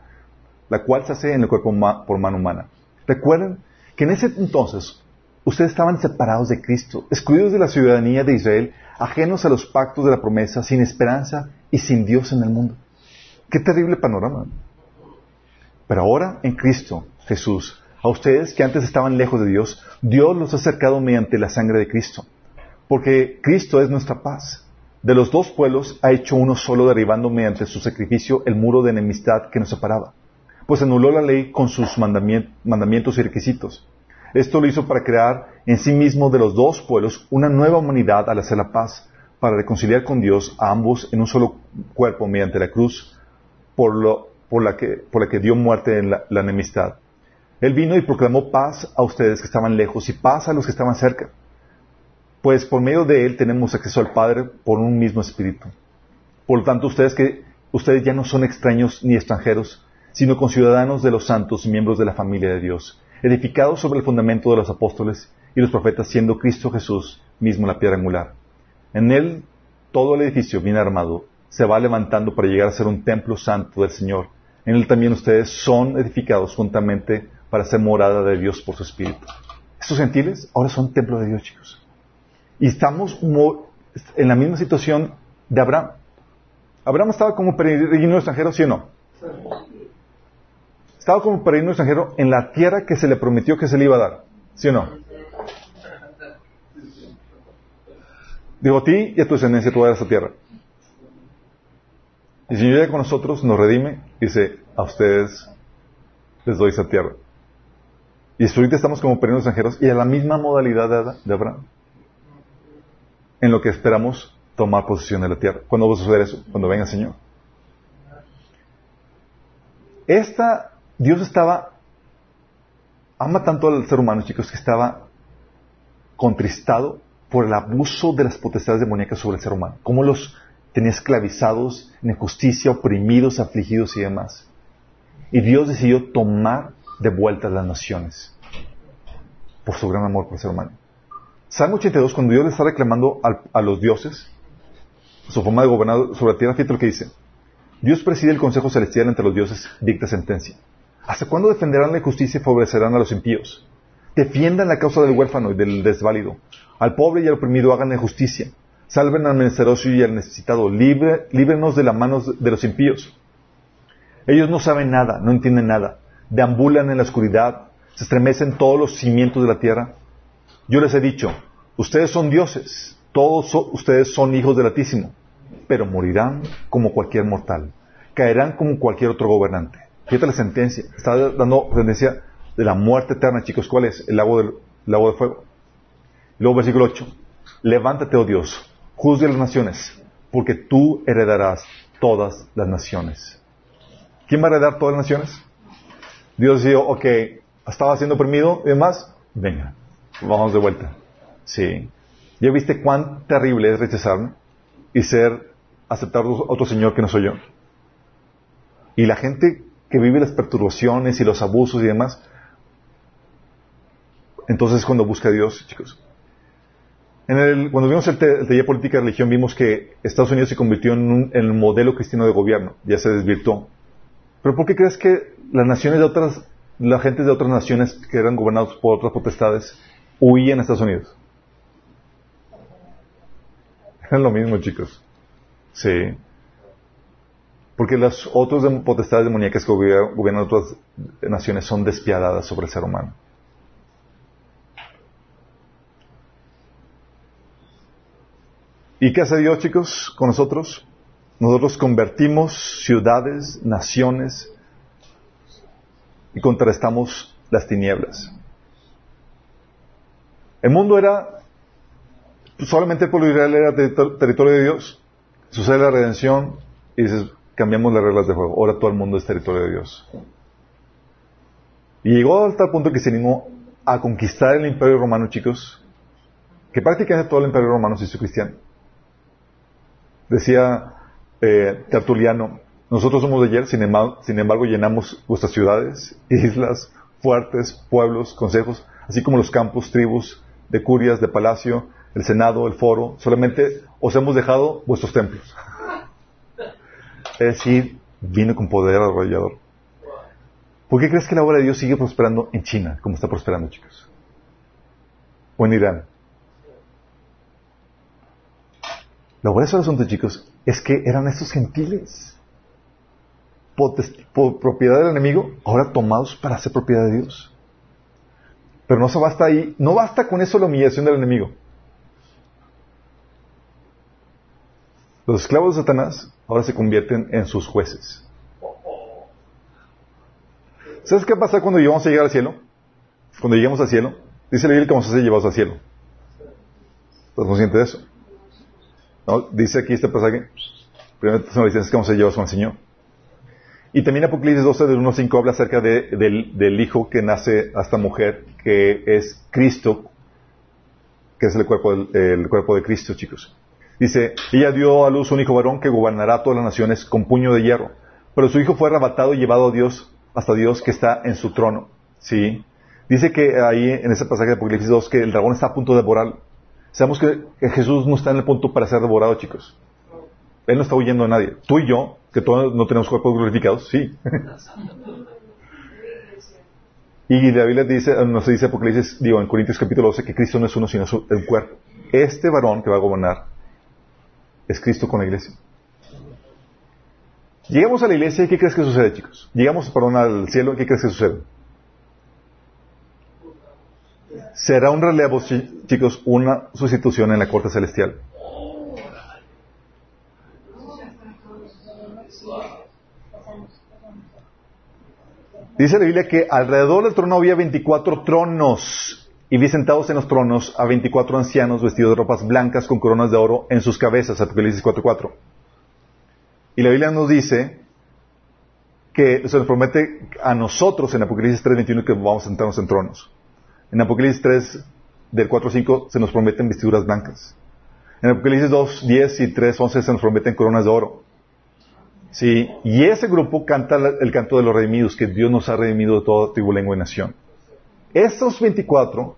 la cual se hace en el cuerpo por mano humana. Recuerden que en ese entonces ustedes estaban separados de Cristo, excluidos de la ciudadanía de Israel, ajenos a los pactos de la promesa, sin esperanza y sin Dios en el mundo. Qué terrible panorama. Pero ahora en Cristo Jesús, a ustedes que antes estaban lejos de Dios, Dios los ha acercado mediante la sangre de Cristo. Porque Cristo es nuestra paz. De los dos pueblos ha hecho uno solo derribando mediante su sacrificio el muro de enemistad que nos separaba. Pues anuló la ley con sus mandamientos y requisitos. Esto lo hizo para crear en sí mismo de los dos pueblos una nueva humanidad al hacer la paz, para reconciliar con Dios a ambos en un solo cuerpo mediante la cruz, por, lo, la, que, por la que dio muerte en la enemistad. Él vino y proclamó paz a ustedes que estaban lejos y paz a los que estaban cerca pues por medio de él tenemos acceso al Padre por un mismo espíritu. Por lo tanto, ustedes que ustedes ya no son extraños ni extranjeros, sino conciudadanos de los santos y miembros de la familia de Dios, edificados sobre el fundamento de los apóstoles y los profetas, siendo Cristo Jesús mismo la piedra angular. En él todo el edificio bien armado se va levantando para llegar a ser un templo santo del Señor. En él también ustedes son edificados juntamente para ser morada de Dios por su Espíritu. Estos gentiles ahora son templo de Dios, chicos. Y estamos en la misma situación de Abraham. Abraham estaba como peregrino extranjero, ¿sí o no? Estaba como peregrino extranjero en la tierra que se le prometió que se le iba a dar, ¿sí o no? Digo, a ti y a tu descendencia tú esa tierra. Y Señor llega con nosotros, nos redime dice, a ustedes les doy esa tierra. Y ahorita estamos como peregrinos extranjeros y a la misma modalidad de Abraham en lo que esperamos tomar posesión de la tierra. ¿Cuándo va a suceder eso? Cuando venga el Señor. Esta, Dios estaba, ama tanto al ser humano, chicos, que estaba contristado por el abuso de las potestades demoníacas sobre el ser humano. Cómo los tenía esclavizados, en injusticia, oprimidos, afligidos y demás. Y Dios decidió tomar de vuelta las naciones por su gran amor por el ser humano. Salmo 82, cuando Dios le está reclamando a, los dioses su forma de gobernar sobre la tierra, fíjate lo que dice. Dios preside el consejo celestial entre los dioses, dicta sentencia. ¿Hasta cuándo defenderán la justicia y favorecerán a los impíos? Defiendan la causa del huérfano y del desválido. Al pobre y al oprimido hagan justicia. Salven al menesteroso y al necesitado. Líbrenos de las manos de los impíos. Ellos no saben nada, no entienden nada. Deambulan en la oscuridad. Se estremecen todos los cimientos de la tierra. Yo les he dicho, ustedes son dioses, todos ustedes son hijos del Altísimo, pero morirán como cualquier mortal, caerán como cualquier otro gobernante. Fíjate la sentencia, está dando sentencia de la muerte eterna, chicos. ¿Cuál es? El lago, del, de fuego. Luego versículo 8. Levántate, oh Dios, juzgue las naciones, porque tú heredarás todas las naciones. ¿Quién va a heredar todas las naciones? Dios dijo, ok, estaba siendo oprimido y demás, venga, Vamos de vuelta. Sí. ¿Ya viste cuán terrible es rechazarme y ser, aceptar otro Señor que no soy yo? Y la gente que vive las perturbaciones y los abusos y demás, entonces es cuando busca a Dios, chicos. En el, cuando vimos el, taller política y religión, vimos que Estados Unidos se convirtió en, un, el modelo cristiano de gobierno, ya se desvirtuó. Pero ¿por qué crees que las naciones de otras, la gente de otras naciones que eran gobernados por otras potestades, huían a Estados Unidos. [laughs] Es lo mismo, chicos. Sí. Porque las otras potestades demoníacas que gobiernan otras naciones son despiadadas sobre el ser humano. ¿Y qué hace Dios, chicos, con nosotros? Nosotros convertimos ciudades, naciones y contrarrestamos las tinieblas. El mundo era, solamente el pueblo Israel era ter- territorio de Dios. Sucede la redención y dices, cambiamos las reglas de juego. Ahora todo el mundo es territorio de Dios. Y llegó a tal punto que se animó a conquistar el imperio romano, chicos, que prácticamente todo el imperio romano se hizo cristiano. Decía eh, Tertuliano, nosotros somos de ayer, sin embargo, sin embargo llenamos vuestras ciudades, [laughs] islas, fuertes, pueblos, consejos, así como los campos, tribus, de curias, de palacio, el senado, el foro, solamente os hemos dejado vuestros templos. [laughs] Es decir, vino con poder arrollador. ¿Por qué crees que la obra de Dios sigue prosperando en China, como está prosperando, chicos? O en Irán. Lo grueso del asunto, chicos, es que eran estos gentiles, propiedad del enemigo, ahora tomados para ser propiedad de Dios. Pero no se basta ahí, no basta con eso la humillación del enemigo. Los esclavos de Satanás ahora se convierten en sus jueces. ¿Sabes qué pasa cuando llegamos a llegar al cielo? Cuando lleguemos al cielo, dice la Biblia que vamos a ser llevados al cielo. ¿Estás consciente de eso? ¿No? Dice aquí este pasaje, primero que vamos a ser llevados con el Señor. Y también Apocalipsis 12 del 1 al 5 habla acerca de- del, hijo que nace a esta mujer, que es Cristo, que es el cuerpo, del- el cuerpo de Cristo, chicos. Dice, ella dio a luz un hijo varón que gobernará todas las naciones con puño de hierro. Pero su hijo fue arrebatado y llevado a Dios, hasta Dios que está en su trono. ¿Sí? Dice que ahí, en ese pasaje de Apocalipsis 2, que el dragón está a punto de devorarlo. Sabemos que, que Jesús no está en el punto para ser devorado, chicos. Él no está huyendo a nadie. Tú y yo, que todos no tenemos cuerpos glorificados, sí. y la Biblia dice, nos dice Apocalipsis, digo, en Corintios capítulo 12, que Cristo no es uno, sino el cuerpo. Este varón que va a gobernar es Cristo con la iglesia. Llegamos a la iglesia y ¿qué crees que sucede, chicos? Llegamos, perdón, al cielo ¿qué crees que sucede? Será un relevo, chi- chicos, una sustitución en la corte celestial. Dice la Biblia que alrededor del trono había 24 tronos y vi sentados en los tronos a 24 ancianos vestidos de ropas blancas con coronas de oro en sus cabezas, Apocalipsis 4.4. Y la Biblia nos dice que se nos promete a nosotros en Apocalipsis 3.21 que vamos a sentarnos en tronos. En Apocalipsis 3, del 4 al 5, se nos prometen vestiduras blancas. En Apocalipsis 2, 10 y 3, 11 se nos prometen coronas de oro. Sí, y ese grupo canta el canto de los redimidos, que Dios nos ha redimido de toda tribu, lengua y nación. Estos 24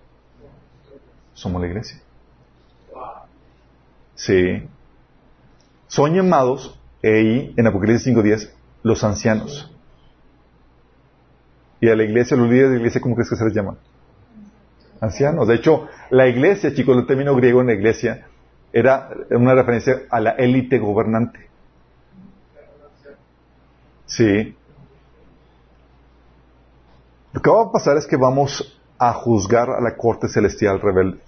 somos la iglesia. Sí. Son llamados, ahí, en Apocalipsis 5.10, los ancianos. Y a la iglesia, los líderes de la iglesia, ¿cómo crees que se les llama? Ancianos. De hecho, la iglesia, chicos, el término griego en la iglesia era una referencia a la élite gobernante. Sí. Lo que va a pasar es que vamos a juzgar a la corte celestial rebelde.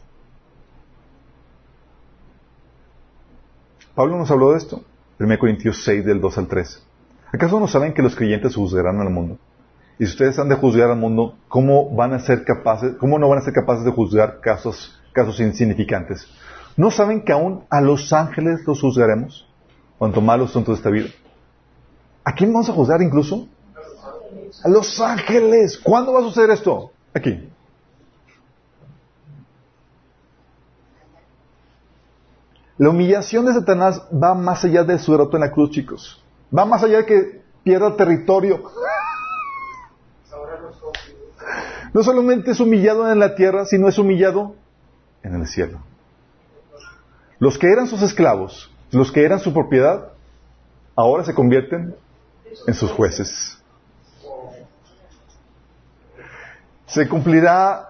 Pablo nos habló de esto. 1 Corintios 6 del 2 al 3. ¿Acaso no saben que los creyentes juzgarán al mundo? Y si ustedes han de juzgar al mundo, ¿cómo van a ser capaces, cómo no van a ser capaces de juzgar casos, casos insignificantes? ¿No saben que aún a los ángeles los juzgaremos? Cuanto malos son toda esta vida. ¿A quién vamos a juzgar incluso? A los ángeles. ¿Cuándo va a suceder esto? Aquí. La humillación de Satanás va más allá de su derrota en la cruz, chicos. Va más allá de que pierda territorio. No solamente es humillado en la tierra, sino es humillado en el cielo. Los que eran sus esclavos, los que eran su propiedad, ahora se convierten en sus jueces. Se cumplirá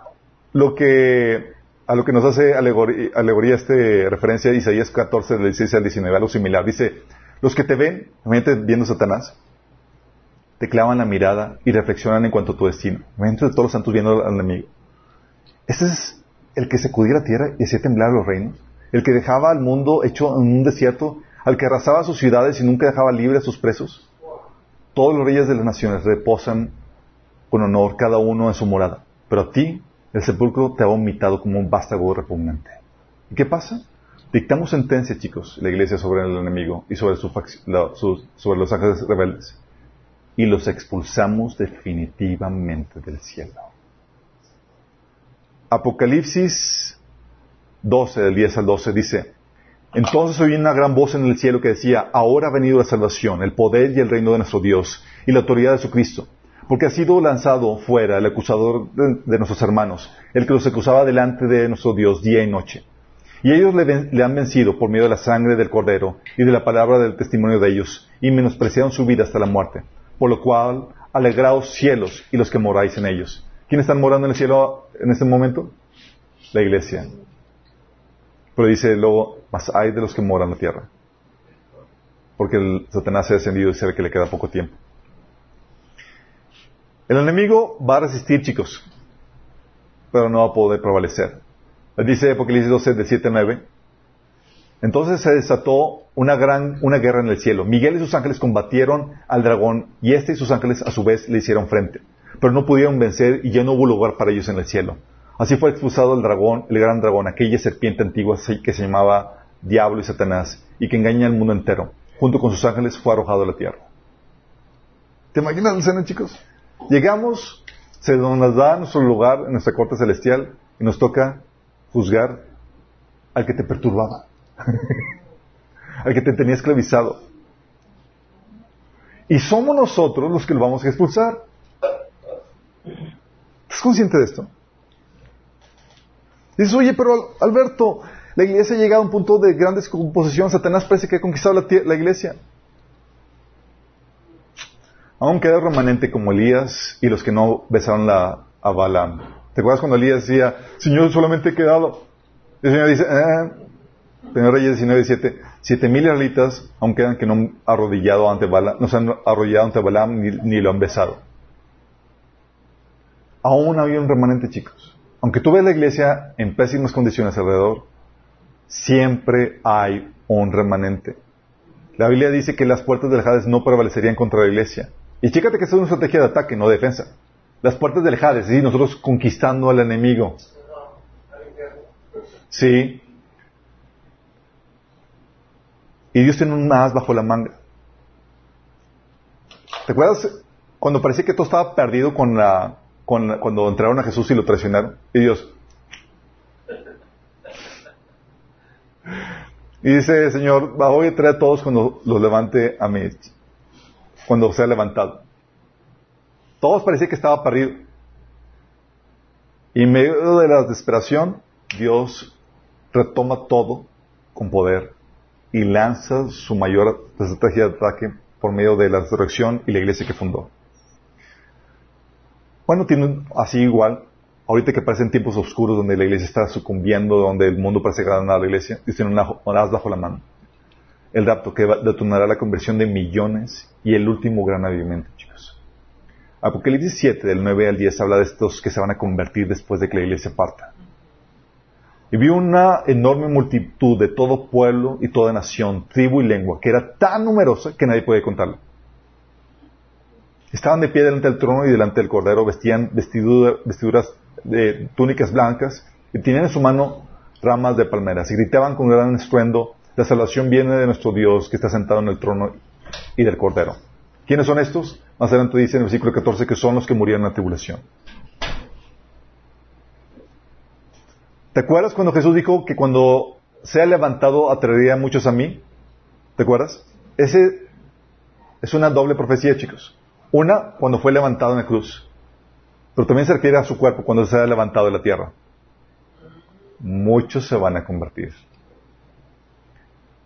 lo que a lo que nos hace alegoría, alegoría este referencia de Isaías 14, del 16 al 19, algo similar. Dice, los que te ven, imagínate viendo Satanás, te clavan la mirada y reflexionan en cuanto a tu destino. Imagínate todos los santos viendo al enemigo. Este es el que sacudía la tierra y hacía temblar los reinos. el que dejaba al mundo hecho en un desierto, al que arrasaba sus ciudades y nunca dejaba libre a sus presos. Todos los reyes de las naciones reposan con honor cada uno en su morada, pero a ti el sepulcro te ha vomitado como un vástago repugnante. ¿Y qué pasa? Dictamos sentencia, chicos, la iglesia sobre el enemigo y sobre, sobre los ángeles rebeldes. Y los expulsamos definitivamente del cielo. Apocalipsis 12, del 10 al 12, dice, Entonces oí una gran voz en el cielo que decía, Ahora ha venido la salvación, el poder y el reino de nuestro Dios y la autoridad de su Cristo, porque ha sido lanzado fuera el acusador de, nuestros hermanos, el que los acusaba delante de nuestro Dios día y noche. Y ellos le, han vencido por medio de la sangre del Cordero y de la palabra del testimonio de ellos, y menospreciaron su vida hasta la muerte. Por lo cual, alegraos cielos y los que moráis en ellos. ¿Quiénes están morando en el cielo en este momento? La iglesia. Pero dice luego, más hay de los que moran en la tierra. Porque el Satanás se ha descendido y sabe que le queda poco tiempo. El enemigo va a resistir, chicos, pero no va a poder prevalecer. Dice Apocalipsis 12, de 7 a 9. Entonces se desató una gran, una guerra en el cielo. Miguel y sus ángeles combatieron al dragón y este y sus ángeles a su vez le hicieron frente. Pero no pudieron vencer y ya no hubo lugar para ellos en el cielo. Así fue expulsado el dragón, el gran dragón, aquella serpiente antigua que se llamaba Diablo y Satanás y que engaña al mundo entero. Junto con sus ángeles fue arrojado a la tierra. ¿Te imaginas la escena, chicos? Llegamos, se nos da nuestro lugar en nuestra corte celestial y nos toca juzgar al que te perturbaba, [laughs] al que te tenía esclavizado. Y somos nosotros los que lo vamos a expulsar. ¿Estás consciente de esto? Dices, oye, pero Alberto, la iglesia ha llegado a un punto de gran descomposición. Satanás parece que ha conquistado la, iglesia. Aún queda remanente como Elías y los que no besaron la, a Balaam. ¿Te acuerdas cuando Elías decía, Señor, solamente he quedado? el Señor dice, eh, Señor Reyes 19, 7, siete mil israelitas aún quedan que no han arrodillado ante Balaam, no se han arrodillado ante Balaam ni, ni lo han besado. Aún había un remanente, chicos. Aunque tú ves la iglesia en pésimas condiciones alrededor, siempre hay un remanente. La Biblia dice que las puertas del Hades no prevalecerían contra la iglesia. Y chécate que es una estrategia de ataque, no defensa. Las puertas del Hades, ¿sí? nosotros conquistando al enemigo. Sí. Y Dios tiene un más bajo la manga. ¿Te acuerdas cuando parecía que todo estaba perdido con la, con cuando entraron a Jesús y lo traicionaron? Y Dios. Y dice, Señor, voy a traer a todos cuando los levante a mí, cuando sea levantado. Todos parecía que estaba perdido. Y en medio de la desesperación, Dios retoma todo con poder y lanza su mayor estrategia de ataque por medio de la resurrección y la iglesia que fundó. Bueno, tienen así igual, ahorita que parecen tiempos oscuros donde la iglesia está sucumbiendo, donde el mundo parece ganar a la iglesia, dicen una, as bajo la mano. El rapto que detonará la conversión de millones y el último gran avivamiento, chicos. Apocalipsis 7, del 9 al 10, habla de estos que se van a convertir después de que la iglesia parta. Y vi una enorme multitud de todo pueblo y toda nación, tribu y lengua, que era tan numerosa que nadie puede contarla. Estaban de pie delante del trono y delante del cordero, vestían vestiduras de túnicas blancas y tenían en su mano ramas de palmeras y gritaban con gran estruendo, la salvación viene de nuestro Dios que está sentado en el trono y del cordero. ¿Quiénes son estos? Más adelante dice en el versículo 14 que son los que murieron en la tribulación. ¿Te acuerdas cuando Jesús dijo que cuando sea levantado atraería a muchos a mí? ¿Te acuerdas? Ese es una doble profecía, chicos. Una, cuando fue levantado en la cruz. Pero también se refiere a su cuerpo cuando sea levantado de la tierra. Muchos se van a convertir.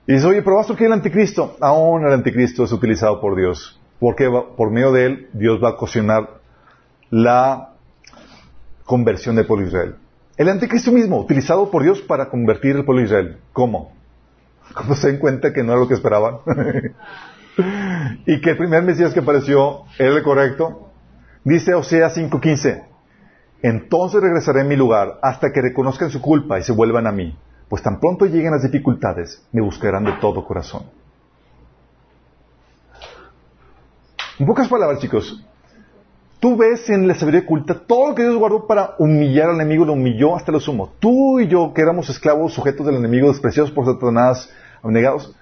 Y dice, oye, pero vas a el anticristo. Aún el anticristo es utilizado por Dios porque por medio de él Dios va a ocasionar la conversión del pueblo de Israel. El anticristo mismo, utilizado por Dios para convertir el pueblo de Israel. ¿Cómo? [laughs] ¿Cómo se den cuenta que no era lo que esperaban? [laughs] y que el primer Mesías que apareció era el correcto. Dice Oseas 5:15, entonces regresaré a mi lugar hasta que reconozcan su culpa y se vuelvan a mí. pues tan pronto lleguen las dificultades, me buscarán de todo corazón. En pocas palabras, chicos, tú ves en la sabiduría oculta todo lo que Dios guardó para humillar al enemigo, lo humilló hasta lo sumo. Tú y yo, que éramos esclavos, sujetos del enemigo, despreciados por Satanás, abnegados,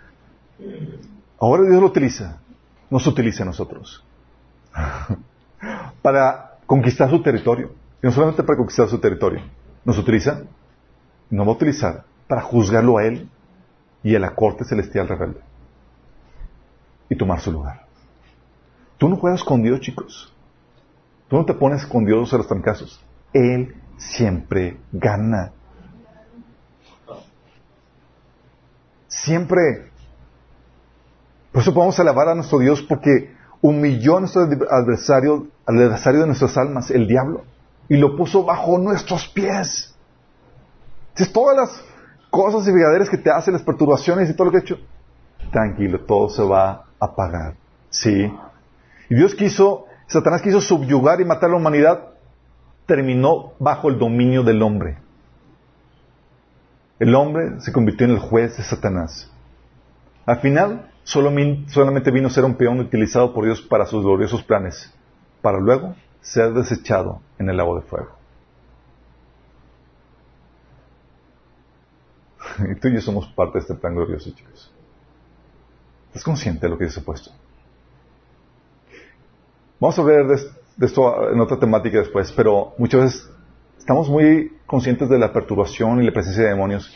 ahora Dios lo utiliza, nos utiliza a nosotros [laughs] para conquistar su territorio. Y no solamente para conquistar su territorio, nos utiliza, nos va a utilizar para juzgarlo a él y a la corte celestial rebelde y tomar su lugar. Tú no juegas con Dios, chicos. Tú no te pones con Dios a los trancazos. Él siempre gana. Siempre. Por eso podemos alabar a nuestro Dios porque humilló a nuestro adversario, adversario de nuestras almas, el diablo, y lo puso bajo nuestros pies. Entonces, todas las cosas y brigaderas que te hacen, las perturbaciones y todo lo que he hecho, tranquilo, todo se va a apagar. Sí, y Dios quiso, Satanás quiso subyugar y matar a la humanidad, terminó bajo el dominio del hombre. El hombre se convirtió en el juez de Satanás. Al final, solamente vino a ser un peón utilizado por Dios para sus gloriosos planes, para luego ser desechado en el lago de fuego. [laughs] Y tú y yo somos parte de este plan glorioso, chicos. ¿Estás consciente de lo que ha puesto? Vamos a ver de, esto en otra temática después, pero muchas veces estamos muy conscientes de la perturbación y la presencia de demonios,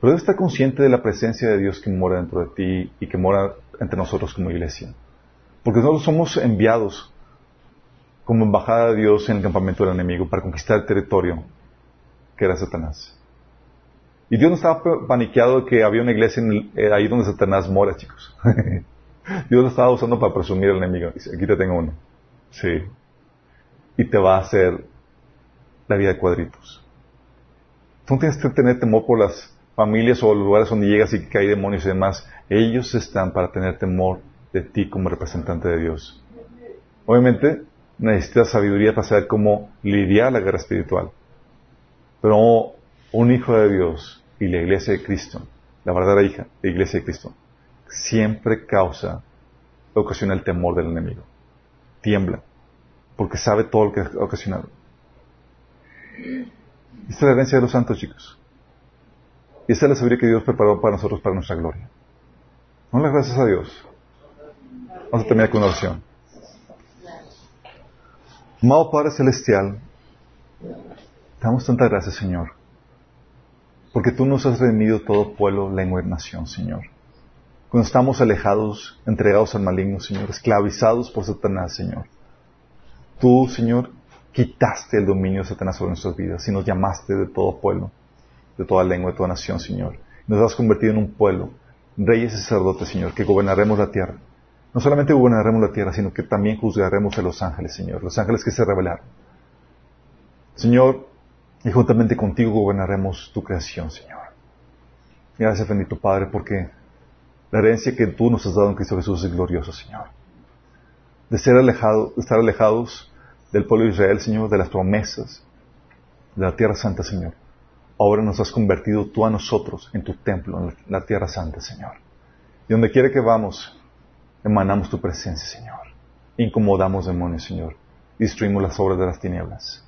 pero debes estar consciente de la presencia de Dios que mora dentro de ti y que mora entre nosotros como iglesia. Porque nosotros somos enviados como embajada de Dios en el campamento del enemigo para conquistar el territorio que era Satanás. Y Dios no estaba paniqueado de que había una iglesia eh, ahí donde Satanás mora, chicos. [laughs] Dios lo estaba usando para presumir al enemigo. Aquí te tengo uno. Sí. Y te va a hacer la vida de cuadritos. Tú no tienes que tener temor por las familias o lugares donde llegas y que hay demonios y demás. Ellos están para tener temor de ti como representante de Dios. Obviamente necesitas sabiduría para saber cómo lidiar la guerra espiritual. Pero un hijo de Dios y la iglesia de Cristo, la verdadera hija, la iglesia de Cristo, siempre causa, ocasiona el temor del enemigo tiembla, porque sabe todo lo que ha ocasionado. Esta es la herencia de los santos, chicos. Y esta es la sabiduría que Dios preparó para nosotros, para nuestra gloria. las gracias a Dios. Vamos a terminar con una oración. Amado Padre Celestial, te damos tantas gracias, Señor, porque tú nos has redimido todo pueblo, lengua y nación, Señor cuando estamos alejados, entregados al maligno, Señor, esclavizados por Satanás, Señor. Tú, Señor, quitaste el dominio de Satanás sobre nuestras vidas y nos llamaste de todo pueblo, de toda lengua, de toda nación, Señor. Nos has convertido en un pueblo, reyes y sacerdotes, Señor, que gobernaremos la tierra. No solamente gobernaremos la tierra, sino que también juzgaremos a los ángeles, Señor, los ángeles que se rebelaron. Señor, y juntamente contigo gobernaremos tu creación, Señor. Gracias, bendito Padre, porque la herencia que tú nos has dado en Cristo Jesús es gloriosa, Señor. De ser alejado, de estar alejados del pueblo de Israel, Señor, de las promesas, de la tierra santa, Señor. Ahora nos has convertido tú a nosotros en tu templo, en la tierra santa, Señor. Y donde quiera que vamos, emanamos tu presencia, Señor. Incomodamos demonios, Señor. Destruimos las obras de las tinieblas.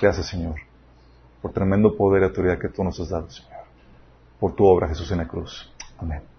Gracias, Señor, por tremendo poder y autoridad que tú nos has dado, Señor. Por tu obra, Jesús, en la cruz. Amén.